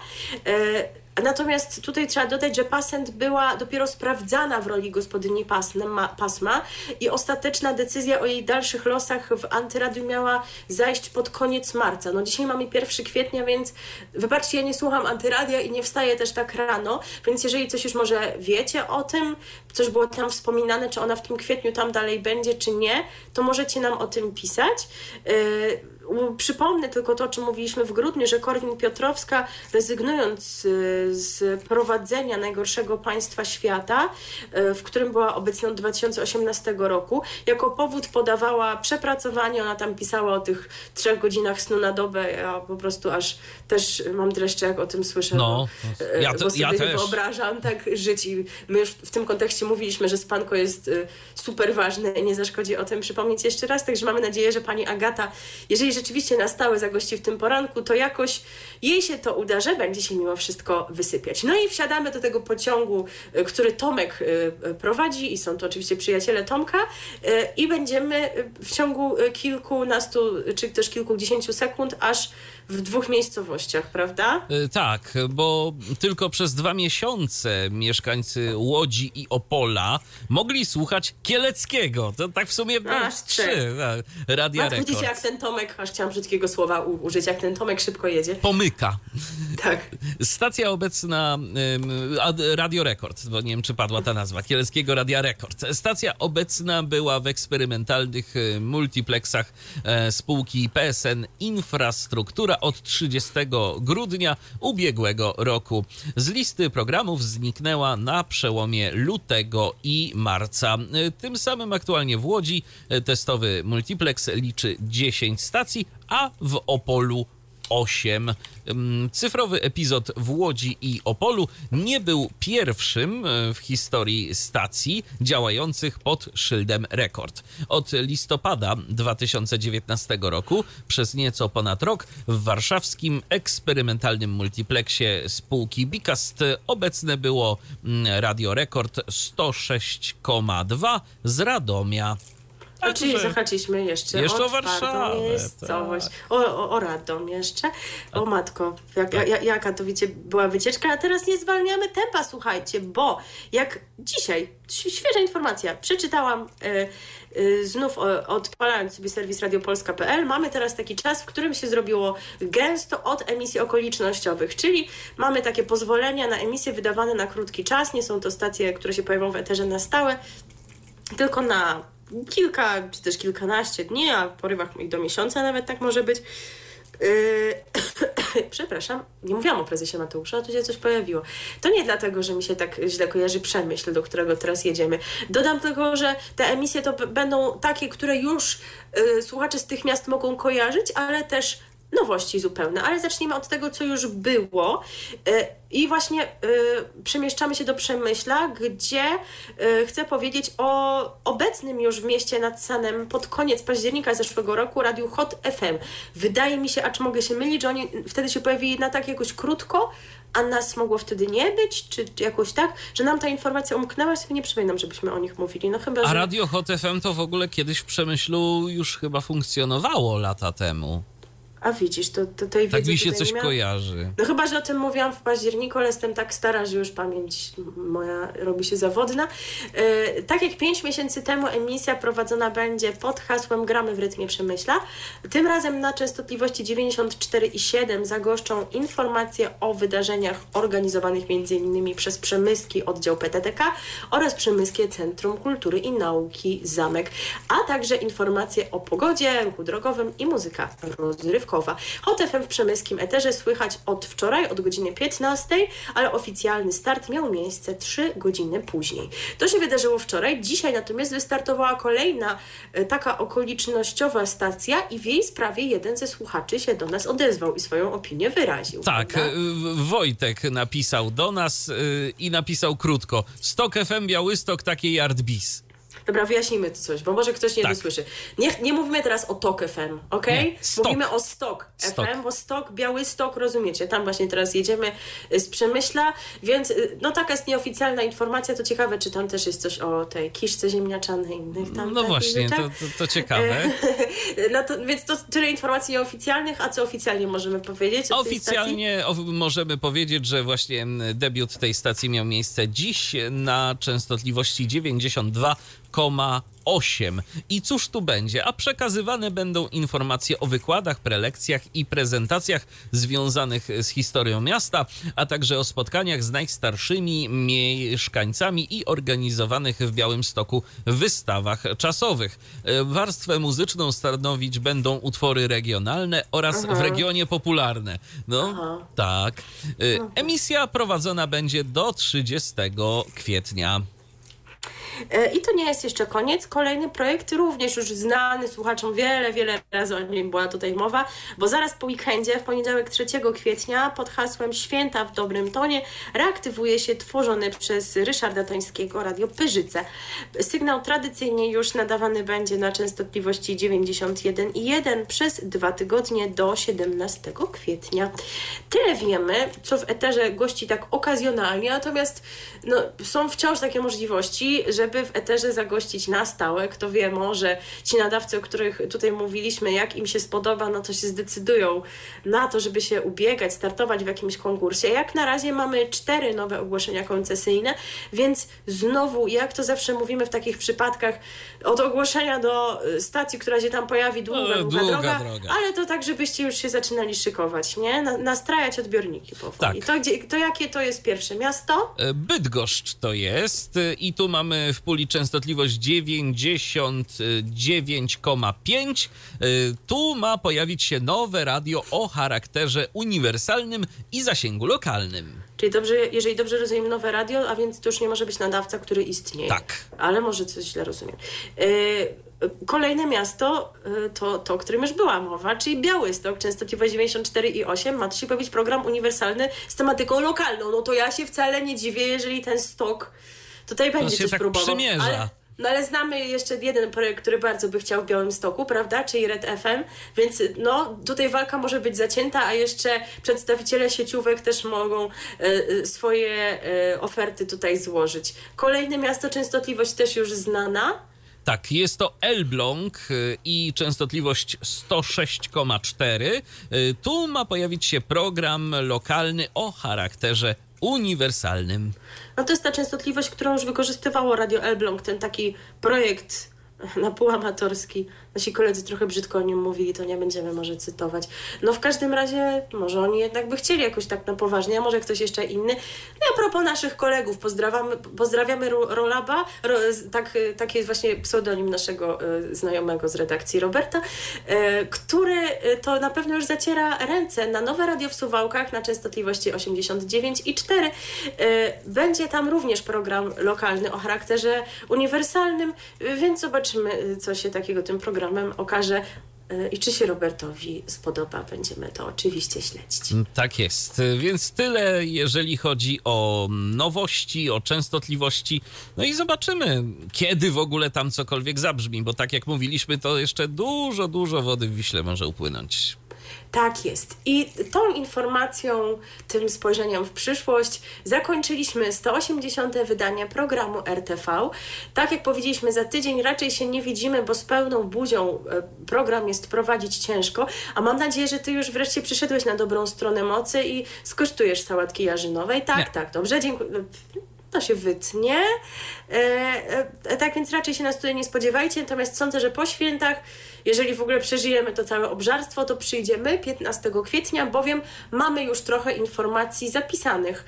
Speaker 2: Natomiast tutaj trzeba dodać, że Pasent była dopiero sprawdzana w roli gospodyni pasma, pasma i ostateczna decyzja o jej dalszych losach w Antyradiu miała zajść pod koniec marca. No dzisiaj mamy 1 kwietnia, więc wybaczcie, ja nie słucham Antyradia i nie wstaję też tak rano, więc jeżeli coś już może wiecie o tym, coś było tam wspominane, czy ona w tym kwietniu tam dalej będzie, czy nie, to możecie nam o tym pisać. Yy, przypomnę tylko to, o czym mówiliśmy w grudniu, że Korwin-Piotrowska rezygnując y, z prowadzenia najgorszego państwa świata, y, w którym była obecna od 2018 roku, jako powód podawała przepracowanie, ona tam pisała o tych trzech godzinach snu na dobę, ja po prostu aż też mam dreszcze, jak o tym słyszę,
Speaker 1: no,
Speaker 2: bo, ja, to, bo sobie
Speaker 1: ja też.
Speaker 2: wyobrażam tak żyć i my już w tym kontekście mówiliśmy, że spanko jest super ważne i nie zaszkodzi o tym przypomnieć jeszcze raz, także mamy nadzieję, że pani Agata, jeżeli rzeczywiście na stałe zagości w tym poranku, to jakoś jej się to uda, że będzie się mimo wszystko wysypiać. No i wsiadamy do tego pociągu, y, który Tomek y, y, prowadzi i są to oczywiście przyjaciele Tomka i będziemy w ciągu kilkunastu czy też kilkudziesięciu sekund aż w dwóch miejscowościach, prawda?
Speaker 1: Tak, bo tylko przez dwa miesiące mieszkańcy Łodzi i Opola mogli słuchać Kieleckiego. To tak w sumie
Speaker 2: aż trzy.
Speaker 1: Tak, Radia Rekord.
Speaker 2: Widzicie, jak ten Tomek, aż chciałam brzydkiego słowa użyć, jak ten Tomek szybko jedzie.
Speaker 1: Pomyka.
Speaker 2: Tak.
Speaker 1: Stacja obecna, Radio Rekord, bo nie wiem, czy padła ta nazwa, Kieleckiego Radia Rekord. Stacja obecna była w eksperymentalnych multiplexach e, spółki PSN Infrastruktura od 30 grudnia ubiegłego roku. Z listy programów zniknęła na przełomie lutego i marca. Tym samym aktualnie w Łodzi testowy multiplex liczy 10 stacji, a w Opolu 8. Cyfrowy epizod w Łodzi i Opolu nie był pierwszym w historii stacji działających pod szyldem rekord. Od listopada 2019 roku przez nieco ponad rok w warszawskim eksperymentalnym multiplexie spółki Bicast obecne było Radio Rekord 106,2 z Radomia.
Speaker 2: A czyli zahaczyliśmy jeszcze,
Speaker 1: jeszcze
Speaker 2: o,
Speaker 1: Warszawę.
Speaker 2: Miejscowość. Tak. O, o, o Radom jeszcze. O matko, jak, jak, jaka to wiecie, była wycieczka, a teraz nie zwalniamy tempa, słuchajcie, bo jak dzisiaj, świeża informacja, przeczytałam y, y, znów o, odpalając sobie serwis radiopolska.pl, mamy teraz taki czas, w którym się zrobiło gęsto od emisji okolicznościowych, czyli mamy takie pozwolenia na emisje wydawane na krótki czas, nie są to stacje, które się pojawią w eterze na stałe, tylko na kilka czy też kilkanaście dni, a w porywach ich do miesiąca nawet tak może być. Yy, przepraszam, nie mówiłam o prezesie Mateusza, tu się coś pojawiło. To nie dlatego, że mi się tak źle kojarzy przemyśl, do którego teraz jedziemy. Dodam tylko, że te emisje to będą takie, które już yy, słuchacze z tych miast mogą kojarzyć, ale też nowości zupełne, ale zacznijmy od tego, co już było. Y, I właśnie y, przemieszczamy się do Przemyśla, gdzie y, chcę powiedzieć o obecnym już w mieście nad Sanem pod koniec października zeszłego roku radiu Hot FM. Wydaje mi się, a czy mogę się mylić, że oni wtedy się pojawili na tak jakoś krótko, a nas mogło wtedy nie być, czy, czy jakoś tak, że nam ta informacja umknęła, sobie nie przypominam, żebyśmy o nich mówili. No chyba,
Speaker 1: a
Speaker 2: że...
Speaker 1: Radio Hot FM to w ogóle kiedyś w Przemyślu już chyba funkcjonowało lata temu.
Speaker 2: A widzisz, to, to tej
Speaker 1: Tak
Speaker 2: wiedzy
Speaker 1: mi się
Speaker 2: tutaj
Speaker 1: coś kojarzy.
Speaker 2: No chyba, że o tym mówiłam w październiku, ale jestem tak stara, że już pamięć moja robi się zawodna. Yy, tak jak 5 miesięcy temu emisja prowadzona będzie pod hasłem Gramy w rytmie Przemyśla. Tym razem na częstotliwości 94,7 zagoszczą informacje o wydarzeniach organizowanych m.in. przez Przemyski Oddział PTTK oraz Przemyskie Centrum Kultury i Nauki Zamek, a także informacje o pogodzie, ruchu drogowym i muzyka rozrywkowa. Hot FM w przemyskim eterze słychać od wczoraj, od godziny 15, ale oficjalny start miał miejsce 3 godziny później. To się wydarzyło wczoraj, dzisiaj natomiast wystartowała kolejna e, taka okolicznościowa stacja i w jej sprawie jeden ze słuchaczy się do nas odezwał i swoją opinię wyraził.
Speaker 1: Tak,
Speaker 2: prawda?
Speaker 1: y, Wojtek napisał do nas y, i napisał krótko. Stok FM Białystok takie yard bis.
Speaker 2: Dobra, wyjaśnijmy tu coś, bo może ktoś nie
Speaker 1: Tak.
Speaker 2: dosłyszy. Nie, nie mówimy teraz o TOK FM, ok?
Speaker 1: Nie.
Speaker 2: Mówimy o Stok,
Speaker 1: Stok.
Speaker 2: FM, bo Stok, Biały Stok, rozumiecie? Tam właśnie teraz jedziemy y, z Przemyśla, więc y, no taka jest nieoficjalna informacja, to ciekawe, czy tam też jest coś o tej kiszce ziemniaczanej innych tam
Speaker 1: No właśnie, to, to, to ciekawe.
Speaker 2: No to, więc to tyle informacji nieoficjalnych, a co oficjalnie możemy powiedzieć?
Speaker 1: Oficjalnie o- możemy powiedzieć, że właśnie debiut tej stacji miał miejsce dziś na częstotliwości 8. I cóż tu będzie? A przekazywane będą informacje o wykładach, prelekcjach i prezentacjach związanych z historią miasta, a także o spotkaniach z najstarszymi mieszkańcami i organizowanych w Białymstoku wystawach czasowych. Warstwę muzyczną stanowić będą utwory regionalne oraz Aha. w regionie popularne. No, Aha. tak. Emisja prowadzona będzie do 30 kwietnia.
Speaker 2: E, I to nie jest jeszcze koniec. Kolejny projekt, również już znany słuchaczom, wiele, wiele razy o nim była tutaj mowa, bo zaraz po weekendzie, w poniedziałek 3 kwietnia, pod hasłem Święta w dobrym tonie, reaktywuje się tworzony przez Ryszarda Tońskiego Radio Pyrzyce. Sygnał tradycyjnie już nadawany będzie na częstotliwości 91,1 przez dwa tygodnie do 17 kwietnia. Tyle wiemy, co w eterze gości tak okazjonalnie, natomiast no, są wciąż takie możliwości, żeby w eterze zagościć na stałe. Kto wie, może ci nadawcy, o których tutaj mówiliśmy, jak im się spodoba, no to się zdecydują na to, żeby się ubiegać, startować w jakimś konkursie. Jak na razie mamy cztery nowe ogłoszenia koncesyjne, więc znowu, jak to zawsze mówimy w takich przypadkach, od ogłoszenia do y, stacji, która się tam pojawi, długa, no, długa, długa droga, droga, ale to tak, żebyście już się zaczynali szykować, nie? nastrajać odbiorniki powoli. Tak. To, gdzie, to jakie to jest pierwsze miasto?
Speaker 1: E, Bydgoszcz to jest i tu mamy w puli częstotliwość 99,5. Y, tu ma pojawić się nowe radio o charakterze uniwersalnym i zasięgu lokalnym.
Speaker 2: Czyli dobrze, jeżeli dobrze rozumiem nowe radio, a więc to już nie może być nadawca, który istnieje.
Speaker 1: Tak.
Speaker 2: Ale może coś źle rozumiem. Y, kolejne miasto y, to, to, o którym już była mowa, czyli Białystok, częstotliwość 94,8. Ma to się pojawić program uniwersalny z tematyką lokalną. No to ja się wcale nie dziwię, jeżeli ten stok tutaj będzie
Speaker 1: coś
Speaker 2: tak próbował.
Speaker 1: Przymierza.
Speaker 2: Ale, no ale znamy jeszcze jeden projekt, który bardzo by chciał w Białymstoku, prawda? Czyli Red FM, więc no tutaj walka może być zacięta, a jeszcze przedstawiciele sieciówek też mogą e, swoje e, oferty tutaj złożyć. Kolejne miasto, częstotliwość też już znana.
Speaker 1: Tak, jest to Elbląg e, i częstotliwość 106,4. Tu ma pojawić się program lokalny o charakterze uniwersalnym.
Speaker 2: No to jest ta częstotliwość, którą już wykorzystywało Radio Elbląg, ten taki projekt na półamatorski. Nasi koledzy trochę brzydko o nim mówili, to nie będziemy może cytować. No w każdym razie, może oni jednak by chcieli jakoś tak na poważnie, a może ktoś jeszcze inny. No a propos naszych kolegów, pozdrawiamy, pozdrawiamy Rolaba, ro, tak, taki jest właśnie pseudonim naszego y, znajomego z redakcji Roberta, y, który y, to na pewno już zaciera ręce na nowe radio w Suwałkach na częstotliwości 89,4. Y, będzie tam również program lokalny o charakterze uniwersalnym, więc zobaczymy, co się takiego tym programem programem okaże, y, i czy się Robertowi spodoba, będziemy to oczywiście śledzić. Mm,
Speaker 1: tak jest. Więc tyle, jeżeli chodzi o nowości, o częstotliwości. No i zobaczymy, kiedy w ogóle tam cokolwiek zabrzmi, bo tak jak mówiliśmy, to jeszcze dużo, dużo wody w Wiśle może upłynąć.
Speaker 2: Tak jest. I tą informacją, tym spojrzeniem w przyszłość zakończyliśmy 180. wydanie programu RTV. Tak jak powiedzieliśmy, za tydzień raczej się nie widzimy, bo z pełną buzią e, program jest prowadzić ciężko, a mam nadzieję, że ty już wreszcie przyszedłeś na dobrą stronę mocy i skosztujesz sałatki jarzynowej. Tak, nie. tak, dobrze, dziękuję to się wytnie. E, e, tak więc raczej się nas tutaj nie spodziewajcie, natomiast sądzę, że po świętach jeżeli w ogóle przeżyjemy to całe obżarstwo, to przyjdziemy 15 kwietnia, bowiem mamy już trochę informacji zapisanych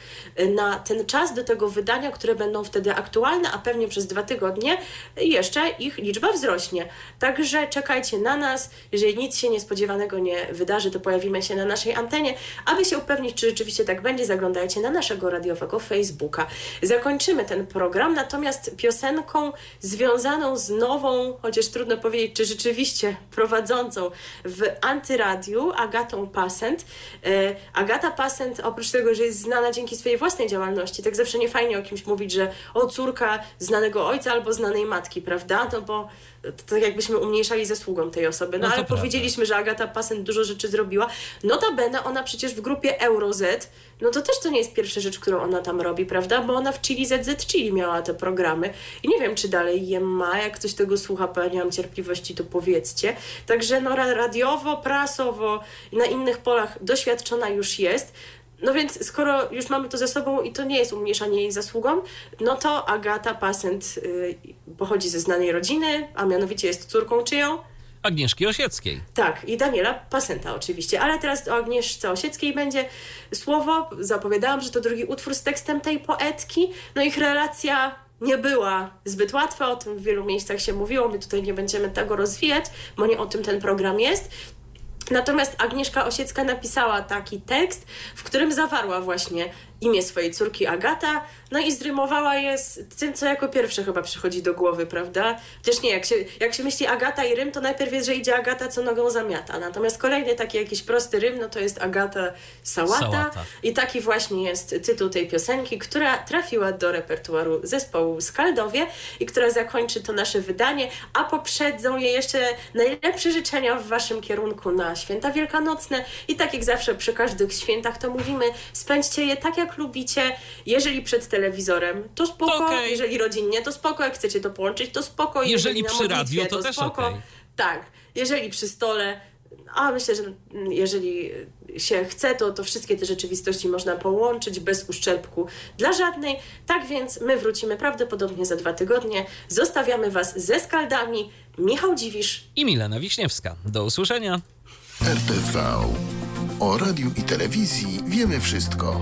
Speaker 2: na ten czas do tego wydania, które będą wtedy aktualne, a pewnie przez dwa tygodnie jeszcze ich liczba wzrośnie. Także czekajcie na nas. Jeżeli nic się niespodziewanego nie wydarzy, to pojawimy się na naszej antenie. Aby się upewnić, czy rzeczywiście tak będzie, zaglądajcie na naszego radiowego Facebooka. Zakończymy ten program, natomiast piosenką związaną z nową, chociaż trudno powiedzieć, czy rzeczywiście prowadzącą w Antyradiu, Agatą Pasent. E, Agata Pasent, oprócz tego, że jest znana dzięki swojej własnej działalności, tak zawsze nie fajnie o kimś mówić, że o córka znanego ojca albo znanej matki, prawda? No bo tak jakbyśmy umniejszali zasługą tej osoby. No, no ale powiedzieliśmy, że Agata Pasent dużo rzeczy zrobiła. Notabene ona przecież w grupie EuroZ, no to też to nie jest pierwsza rzecz, którą ona tam robi, prawda? Bo ona w Chili ZZ Chili miała te programy i nie wiem, czy dalej je ma. Jak ktoś tego słucha, bo ja nie mam cierpliwości, to powiedzcie. Także no radiowo, prasowo na innych polach doświadczona już jest. No więc skoro już mamy to ze sobą i to nie jest umniejszanie jej zasługą, no to Agata Pasent y, pochodzi ze znanej rodziny, a mianowicie jest córką czyją?
Speaker 1: Agnieszki Osieckiej.
Speaker 2: Tak, i Daniela Pasenta oczywiście, ale teraz o Agnieszce Osieckiej będzie słowo. Zapowiadałam, że to drugi utwór z tekstem tej poetki. No ich relacja nie była zbyt łatwa, o tym w wielu miejscach się mówiło, my tutaj nie będziemy tego rozwijać, bo nie o tym ten program jest. Natomiast Agnieszka Osiecka napisała taki tekst, w którym zawarła właśnie imię swojej córki Agata, no i zrymowała je z tym, co jako pierwsze chyba przychodzi do głowy, prawda? Chociaż nie, jak się, jak się myśli Agata i Rym, to najpierw jest, że idzie Agata, co nogą zamiata. Natomiast kolejny taki jakiś prosty Rym, no to jest Agata Sałata. Sałata. I taki właśnie jest tytuł tej piosenki, która trafiła do repertuaru zespołu Skaldowie i która zakończy to nasze wydanie, a poprzedzą je jeszcze najlepsze życzenia w waszym kierunku na święta wielkanocne i tak jak zawsze przy każdych świętach to mówimy, spędźcie je tak jak lubicie. Jeżeli przed telewizorem, to spoko. Okay. Jeżeli rodzinnie, to spoko. Jak chcecie to połączyć, to spoko.
Speaker 1: Jeżeli, jeżeli przy radiu, to, to też spoko. Okay.
Speaker 2: Tak. Jeżeli przy stole, a myślę, że jeżeli się chce, to, to wszystkie te rzeczywistości można połączyć bez uszczerbku dla żadnej. Tak więc my wrócimy prawdopodobnie za dwa tygodnie. Zostawiamy Was ze skaldami. Michał Dziwisz
Speaker 1: i Milena Wiśniewska. Do usłyszenia.
Speaker 3: RTV. O radiu i telewizji wiemy wszystko.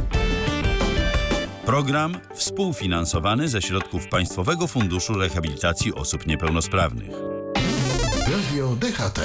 Speaker 4: Program współfinansowany ze środków Państwowego Funduszu Rehabilitacji Osób Niepełnosprawnych.
Speaker 3: Radio DHT.